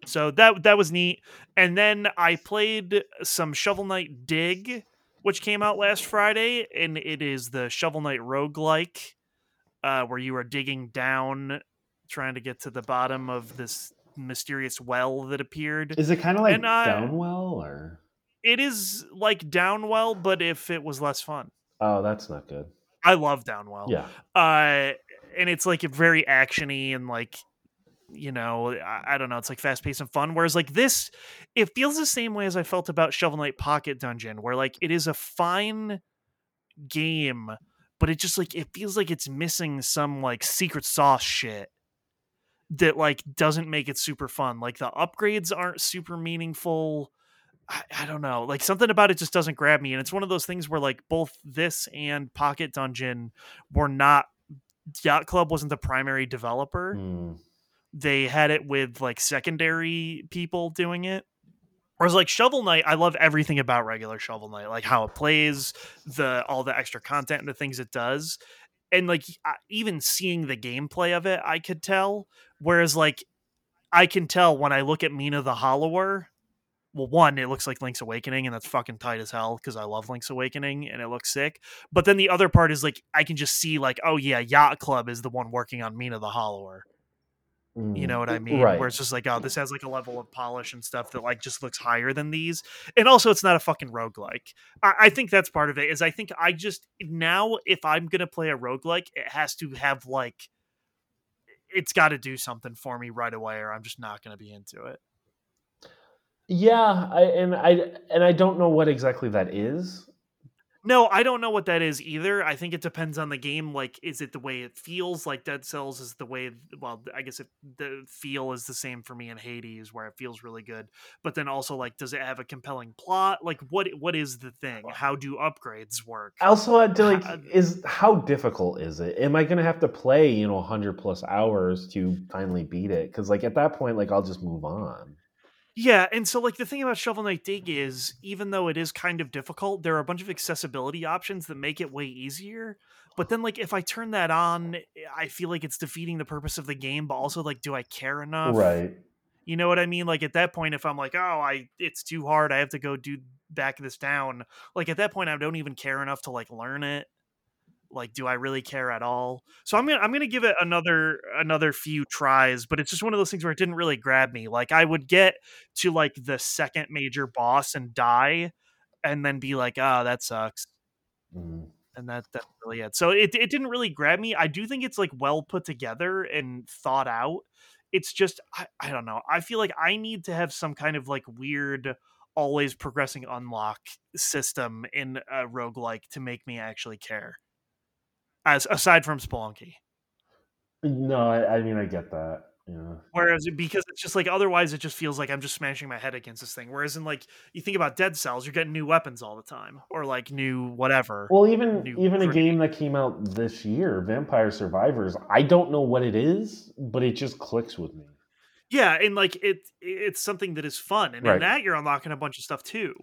so that that was neat. And then I played some Shovel Knight Dig, which came out last Friday, and it is the Shovel Knight roguelike, uh, where you are digging down, trying to get to the bottom of this mysterious well that appeared. Is it kind of like And, uh, Downwell or? it is like Downwell, but if it was less fun. Oh, that's not good. I love Downwell. Yeah. Uh, and it's like a very actiony and like, you know, I, I don't know, it's like fast paced and fun. Whereas like this, it feels the same way as I felt about Shovel Knight Pocket Dungeon, where like it is a fine game, but it just like it feels like it's missing some like secret sauce shit that like doesn't make it super fun. Like the upgrades aren't super meaningful. I, I don't know. Like something about it just doesn't grab me. And it's one of those things where like both this and Pocket Dungeon were not Yacht Club wasn't the primary developer. Hmm. They had it with like secondary people doing it. Whereas like Shovel Knight, I love everything about regular Shovel Knight, like how it plays, the all the extra content and the things it does, and like even seeing the gameplay of it, I could tell. Whereas like I can tell when I look at Mina the Hollower. Well, one, it looks like Link's Awakening, and that's fucking tight as hell because I love Link's Awakening and it looks sick. But then the other part is like I can just see like, oh yeah, Yacht Club is the one working on Mina the Hollower. You Mm. know what I mean? Right. Where it's just like, oh, this has like a level of polish and stuff that like just looks higher than these. And also it's not a fucking roguelike. I, I think that's part of it, is I think I just now if I'm gonna play a roguelike, it has to have like it's gotta do something for me right away, or I'm just not gonna be into it. Yeah, I, and I and I don't know what exactly that is. No, I don't know what that is either. I think it depends on the game. Like, is it the way it feels? Like Dead Cells is the way. Well, I guess it, the feel is the same for me in Hades, where it feels really good. But then also, like, does it have a compelling plot? Like, what what is the thing? How do upgrades work? Also, like, Uh, is how difficult is it? Am I going to have to play you know 100 plus hours to finally beat it? Because like at that point, like I'll just move on. Yeah, and so like the thing about Shovel Knight Dig is even though it is kind of difficult, there are a bunch of accessibility options that make it way easier. But then like if I turn that on, I feel like it's defeating the purpose of the game, but also like do I care enough? Right. You know what I mean? Like at that point if I'm like, "Oh, I it's too hard. I have to go do back this down." Like at that point I don't even care enough to like learn it. Like do I really care at all? So I'm to I'm to give it another another few tries, but it's just one of those things where it didn't really grab me. Like I would get to like the second major boss and die and then be like, "Ah, that sucks." Mm. and that that's really it. So it it didn't really grab me. I do think it's like well put together and thought out. It's just I, I don't know. I feel like I need to have some kind of like weird always progressing unlock system in a roguelike to make me actually care. As aside from Spelunky. No, I, I mean I get that. Yeah. Whereas because it's just like otherwise it just feels like I'm just smashing my head against this thing. Whereas in like you think about Dead Cells, you're getting new weapons all the time. Or like new whatever. Well, even even a game that came out this year, Vampire Survivors. I don't know what it is, but it just clicks with me. Yeah, and like it it's something that is fun. And Right. in that you're unlocking a bunch of stuff too.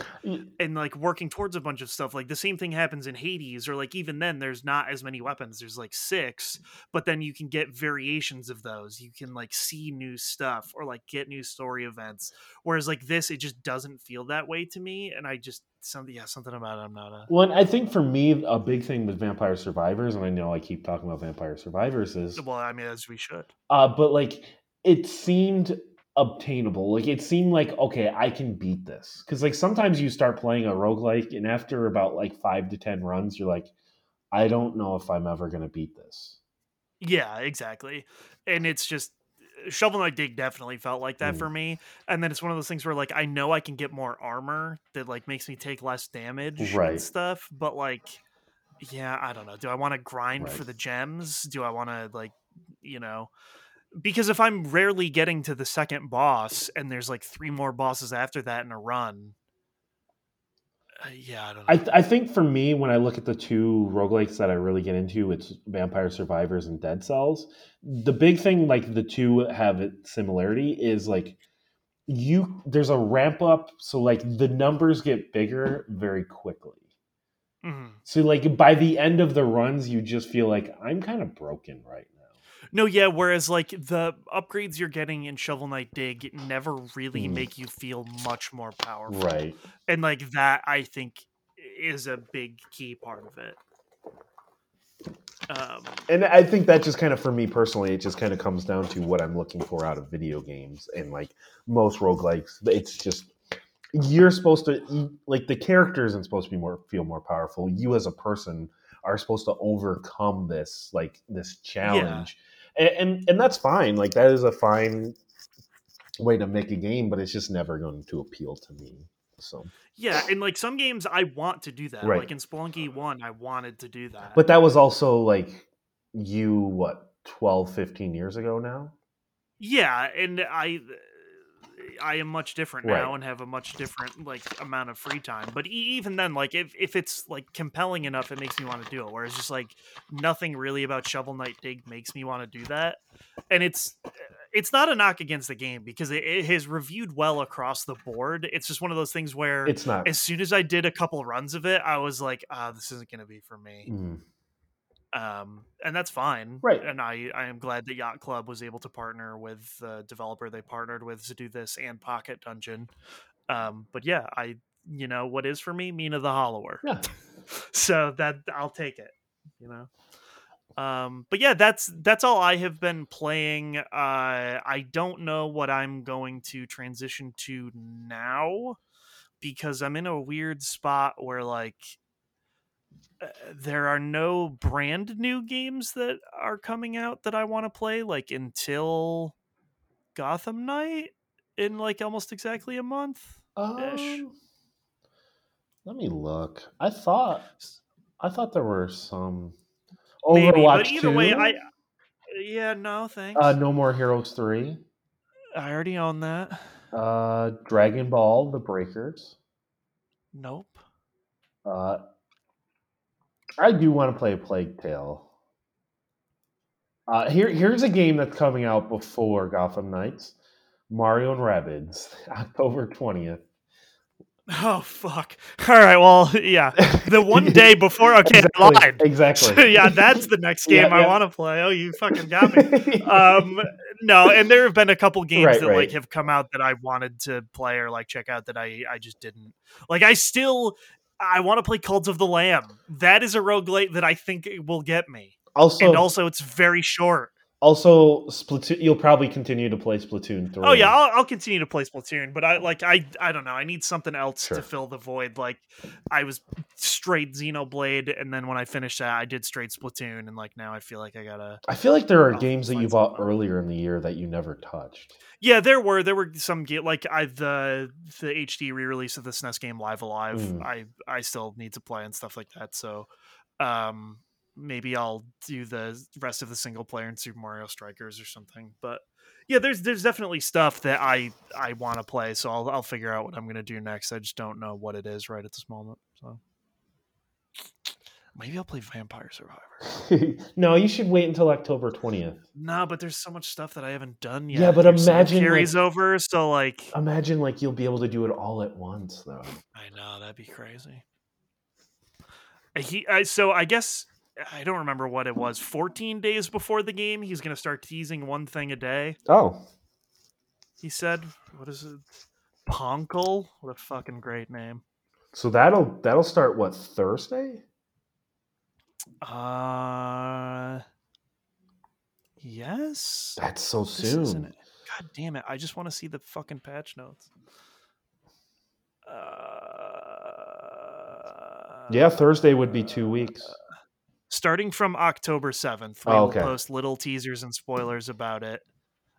And like working towards a bunch of stuff. Like the same thing happens in Hades, or like even then there's not as many weapons. There's like six, but then you can get variations of those. You can like see new stuff or like get new story events. Whereas like this, it just doesn't feel that way to me. And I just something yeah, something about it I'm not a Well, and I think for me, a big thing with Vampire Survivors, and I know I keep talking about Vampire Survivors, is well, I mean as we should. uh, but like it seemed obtainable. Like it seemed like okay, I can beat this because like sometimes you start playing a roguelike, and after about like five to ten runs, you're like, I don't know if I'm ever gonna beat this. Yeah, exactly. And it's just Shovel Knight Dig definitely felt like that Mm. for me. And then it's one of those things where like I know I can get more armor that like makes me take less damage Right. and stuff, but like yeah, I don't know. Do I want to grind for the gems? Do I want to like, you know, because if I'm rarely getting to the second boss and there's like three more bosses after that in a run, Uh, yeah, I don't know. I, th- I think for me, when I look at the two roguelikes that I really get into, it's Vampire Survivors and Dead Cells. The big thing, like the two have similarity, is like you there's a ramp up, so like the numbers get bigger very quickly. Mhm. So like by the end of the runs, you just feel like I'm kind of broken right now. No, yeah. Whereas like the upgrades you're getting in Shovel Knight Dig never really Mm. make you feel much more powerful, Right. and like that, I think is a big key part of it. Um, And I think that just kind of for me personally, it just kind of comes down to what I'm looking for out of video games. And like most roguelikes, it's just you're supposed to like the character isn't supposed to be more feel more powerful. You as a person are supposed to overcome this like this challenge. And, and and that's fine. Like that is a fine way to make a game, but it's just never going to appeal to me. So yeah, and like some games, I want to do that. Right. Like in Spelunky One, I wanted to do that. but that was also like you what 12 15 years ago now yeah, and I. I am much different Right. now and have a much different like amount of free time. But e- even then, like if, if it's like compelling enough, it makes me want to do it. Whereas just like nothing really about Shovel Knight Dig makes me want to do that. And it's it's not a knock against the game because it, it has reviewed well across the board. It's just one of those things where it's not as soon as I did a couple runs of it, I was like, ah, this isn't going to be for me. Mm. Um, and that's fine. Right. And I, I am glad that Yacht Club was able to partner with the developer they partnered with to do this and Pocket Dungeon. Um, but yeah, I, you know, what is for me, Mina the Hollower. yeah <laughs> So that I'll take it, you know. Um, but yeah, that's that's all I have been playing. Uh, I don't know what I'm going to transition to now because I'm in a weird spot where like uh, there are no brand new games that are coming out that I want to play like until Gotham Knight in like almost exactly a month. Ish. Um, let me look i thought i thought there were some Maybe, overwatch but either 2? way, I yeah, no thanks. uh no more heroes 3 I already own that. uh dragon ball the breakers Nope. uh i do want to play a plague tale uh here here's a game that's coming out before gotham knights mario and rabbids <laughs> october 20th Oh fuck. All right. Well, yeah. The one <laughs> day before. Okay, I exactly, lied. exactly <laughs> yeah, that's the next Yeah, game I yeah. want to play. Oh, you fucking got me. um no and there have been a couple games Right, that like have come out that i wanted to play or like check out that i i just didn't like i still i want to play cult of the lamb. That is a roguelite that i think it will get me. Also and also it's very short Also, Splatoon. You'll probably continue to play Splatoon three. oh yeah I'll, I'll continue to play splatoon but i like i i don't know i need something else Sure. to fill the void like i was straight xenoblade and then when i finished that i did straight splatoon and like now i feel like i gotta I feel like there are games that you bought something. earlier in the year that you never touched. Yeah, there were there were some ga- like I the the HD re-release of the SNES game Live A Live. Mm. I I still need to play and stuff like that. So, um, maybe I'll do the rest of the single player in Super Mario Strikers or something. But yeah, there's there's definitely stuff that I I want to play. So I'll I'll figure out what I'm gonna do next. I just don't know what it is right at this moment. So maybe I'll play Vampire Survivor. <laughs> no, you should wait until October twentieth. No, but there's so much stuff that I haven't done yet. Yeah, but There's- imagine, carries like- over. So like. Imagine like you'll be able to do it all at once, though. I know that'd be crazy. He I, so I guess I don't remember what it was. Fourteen days before the game, he's gonna start teasing one thing a day. Oh, He said, "What is it? Poncle? What a fucking great name." so that'll that'll start what Thursday? Uh, yes. That's so soon. God damn it! I just want to see the fucking patch notes. Uh, Yeah, Thursday would be two weeks. Starting from October 7th, we Oh, will post little teasers and spoilers about it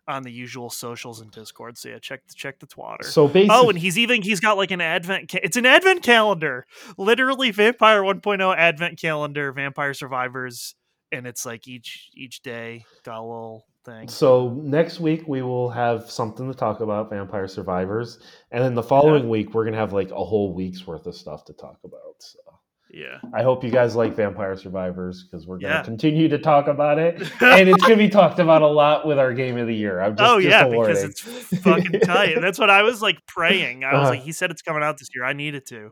on the usual socials and Discord. So yeah, check the check the twatter. So basically, oh, and he's even he's got like an advent. Ca- it's an advent calendar, literally Vampire 1.0 advent calendar, Vampire Survivors and it's like each each day got a little thing. So next week we will have something to talk about, Vampire Survivors, and then the following week we're gonna have like a whole week's worth of stuff to talk about. So Yeah. I hope you guys like Vampire Survivors because we're gonna Yeah. continue to talk about it, <laughs> and it's gonna be talked about a lot with our game of the year. I'm just, oh yeah, because it's fucking tight. and That's what I was like praying. I was Uh-huh. like, he said it's coming out this year. I need it to.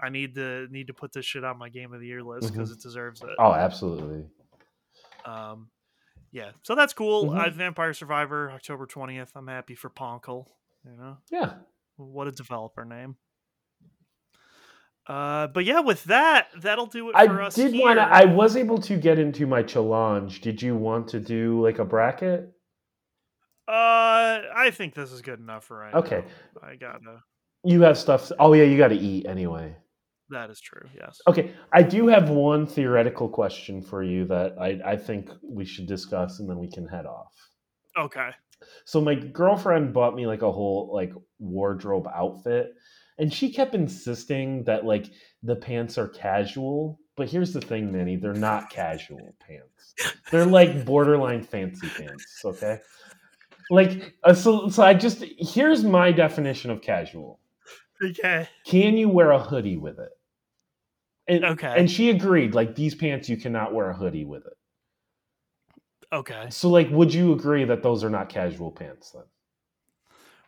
I need to need to put this shit on my game of the year list because it deserves it. oh, absolutely. Um, yeah, so that's cool. Mhm. Uh, Vampire Survivor, October twentieth. I'm happy for Poncle. You know, Yeah. what a developer name. Uh, but yeah, with that, that'll do it for I us. did want to. I was able to get into my challenge. Did you want to do like a bracket? Uh, I think this is good enough for right Okay. now. I gotta. You have stuff. Oh yeah, you got to eat anyway. That is true. Yes. Okay, I do have one theoretical question for you that I, I think we should discuss, and then we can head off. Okay. So my girlfriend bought me like a whole like wardrobe outfit, and she kept insisting that like the pants are casual. But here's the thing, Manny, they're not casual pants. They're like borderline fancy pants. Okay, like uh, so. So I just here's my definition of casual. Okay. Can you wear a hoodie with it? And, Okay. And she agreed. Like these pants, you cannot wear a hoodie with it. Okay. So, like, would you agree that those are not casual pants then?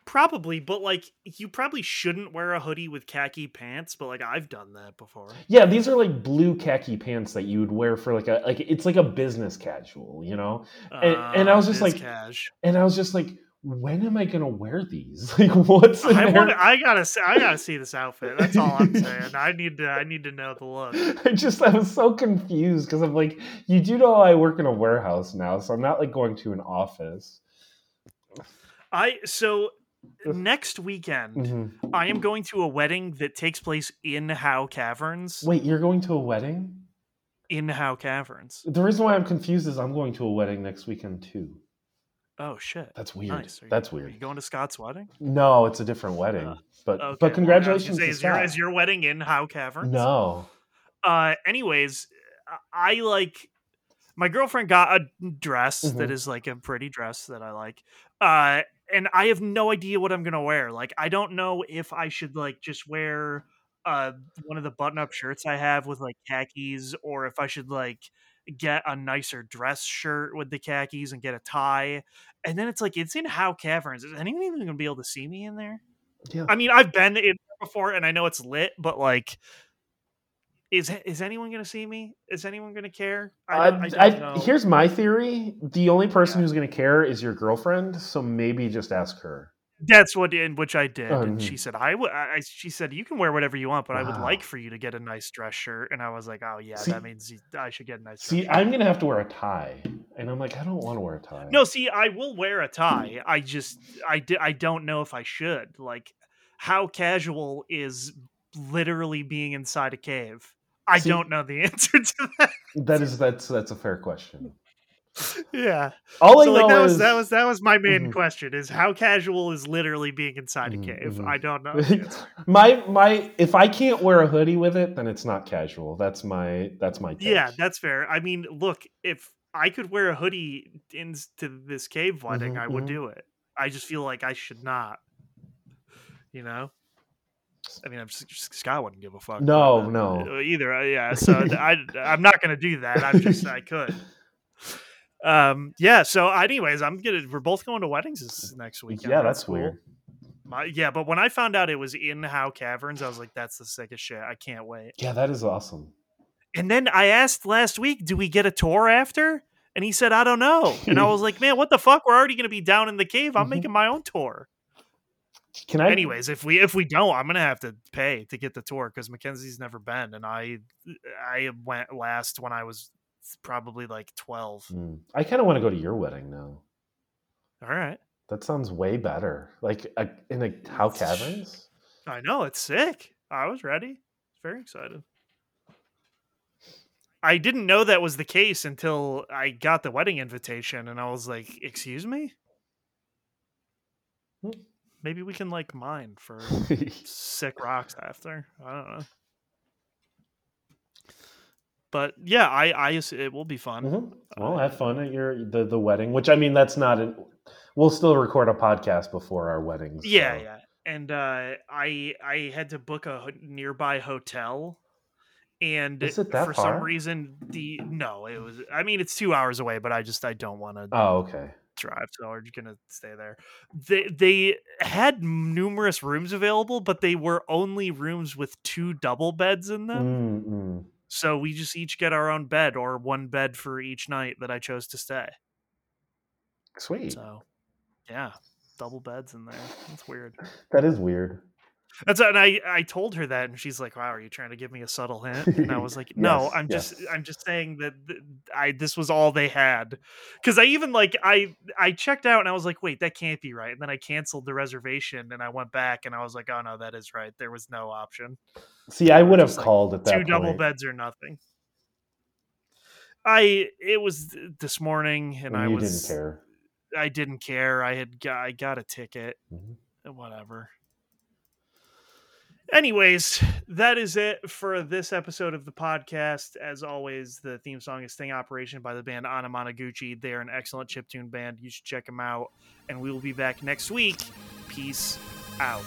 Probably, but like you probably shouldn't wear a hoodie with khaki pants, but like I've done that before. Yeah, these are like blue khaki pants that you would wear for like a like it's like a business casual, you know. And- and I ah, was just like, cash. And I was just like, when am I gonna wear these? <laughs> Like, what's in I want. I gotta. see- I gotta see this outfit. That's all I'm <laughs> saying. I need to. I need to know the look. I just I was so confused because I'm like, you do know I work in a warehouse now, so I'm not like going to an office. I so next weekend Mhm. I am going to a wedding that takes place in Howe Caverns. Wait, you're going to a wedding? In Howe Caverns. The reason why I'm confused is I'm going to a wedding next weekend too. Oh shit. That's weird. Nice. You- That's Are you going to Scott's wedding? No, it's a different wedding. Uh, but Okay, but congratulations gonna say, is, your, is your wedding in Howe Caverns? No. uh anyways i like my girlfriend got a dress that Mhm. is like a pretty dress that i like uh and i have no idea what i'm gonna wear like i don't know if i should like just wear uh one of the button-up shirts i have with like khakis or if i should like get a nicer dress shirt with the khakis and get a tie. And then it's like it's in Howe Caverns. Is anyone even gonna be able to see me in there? Yeah. I mean, I've been in there before and I know it's lit, but like, is is anyone gonna see me? Is anyone gonna care? I don't, I, don't know. here's my theory. The only person Yeah. who's going to care is your girlfriend, so maybe just ask her. That's what in which I did, and she Mhm. said I would. I, she said you can wear whatever you want, but I would like for you to get a nice dress shirt. And I was like, oh yeah, See- that means I should get a nice. See. I'm going to have to wear a tie. And I'm like, I don't want to wear a tie. no, see, I will wear a tie. I just I di- I don't know if I should. Like, how casual is literally being inside a cave? I See- don't know the <laughs> answer to that. That is that's that's a fair question. yeah. All so I know like that was is that was that was my main Mhm. question is how casual is literally being inside a cave mhm. i don't know <laughs> my my if I can't wear a hoodie with it, then it's not casual. That's my that's my yeah that's fair i mean look if i could wear a hoodie into this cave wedding Mhm, i would mhm. do it i just feel like i should not you know I mean, I'm s- Scott wouldn't give a fuck. No, but, uh, no. either. uh, Yeah, so I, I'm not gonna do that. I'm just, I could. Um, yeah. So, anyways, I'm gonna. We're both going to weddings this next weekend. yeah, that's cool. weird. My, yeah, but when I found out it was in Howe Caverns, I was like, "That's the sickest shit! I can't wait." Yeah, that is awesome. And then I asked last week, "Do we get a tour after?" And he said, "I don't know." And I <laughs> was like, "Man, what the fuck? We're already gonna be down in the cave. I'm Mhm. making my own tour." Can I Anyways, if we if we don't, I'm gonna have to pay to get the tour because Mackenzie's never been, and I I went last when I was probably like 12. Hmm. I kind of want to go to your wedding now. All right, That sounds way better. Like a, in a Howe Caverns? I know it's sick. I was ready. Very excited. I didn't know that was the case until I got the wedding invitation, and I was like, "Excuse me." Maybe we can like mine for <laughs> sick rocks after. I don't know. but yeah, I I it will be fun. Mhm. Well, have fun at your the the wedding. Which I mean, that's not an. We'll still record a podcast before our weddings. Yeah, so- yeah. And uh, I I had to book a nearby hotel, and Is it that for far? some reason the no, it was. I mean, it's two hours away, but I just I don't want to Oh, okay. Drive, so we're just gonna stay there. They they had numerous rooms available, but they were only rooms with two double beds in them. Mm, mm. So we just each get our own bed, or one bed for each night that I chose to stay. Sweet. So yeah, double beds in there. That's weird. That is weird. That's and I I told her that, and she's like, "Wow, are you trying to give me a subtle hint?" And I was like, <laughs> "No, Yes, I'm just yes. I'm just saying that th- I this was all they had." Because I even like I I checked out and I was like, "Wait, that can't be right." And then I canceled the reservation and I went back and I was like, "Oh no, that is right. There was no option. See, I would have Just like called at that Two double beds or nothing." I it was this morning and, and I you was didn't care. I didn't care. I had got, I got a ticket. Mhm. Whatever. Anyways, that is it for this episode of the podcast. As always, the theme song is Sting Operation by the band Anamanaguchi. They are an excellent chiptune band. You should check them out. And we will be back next week. Peace out.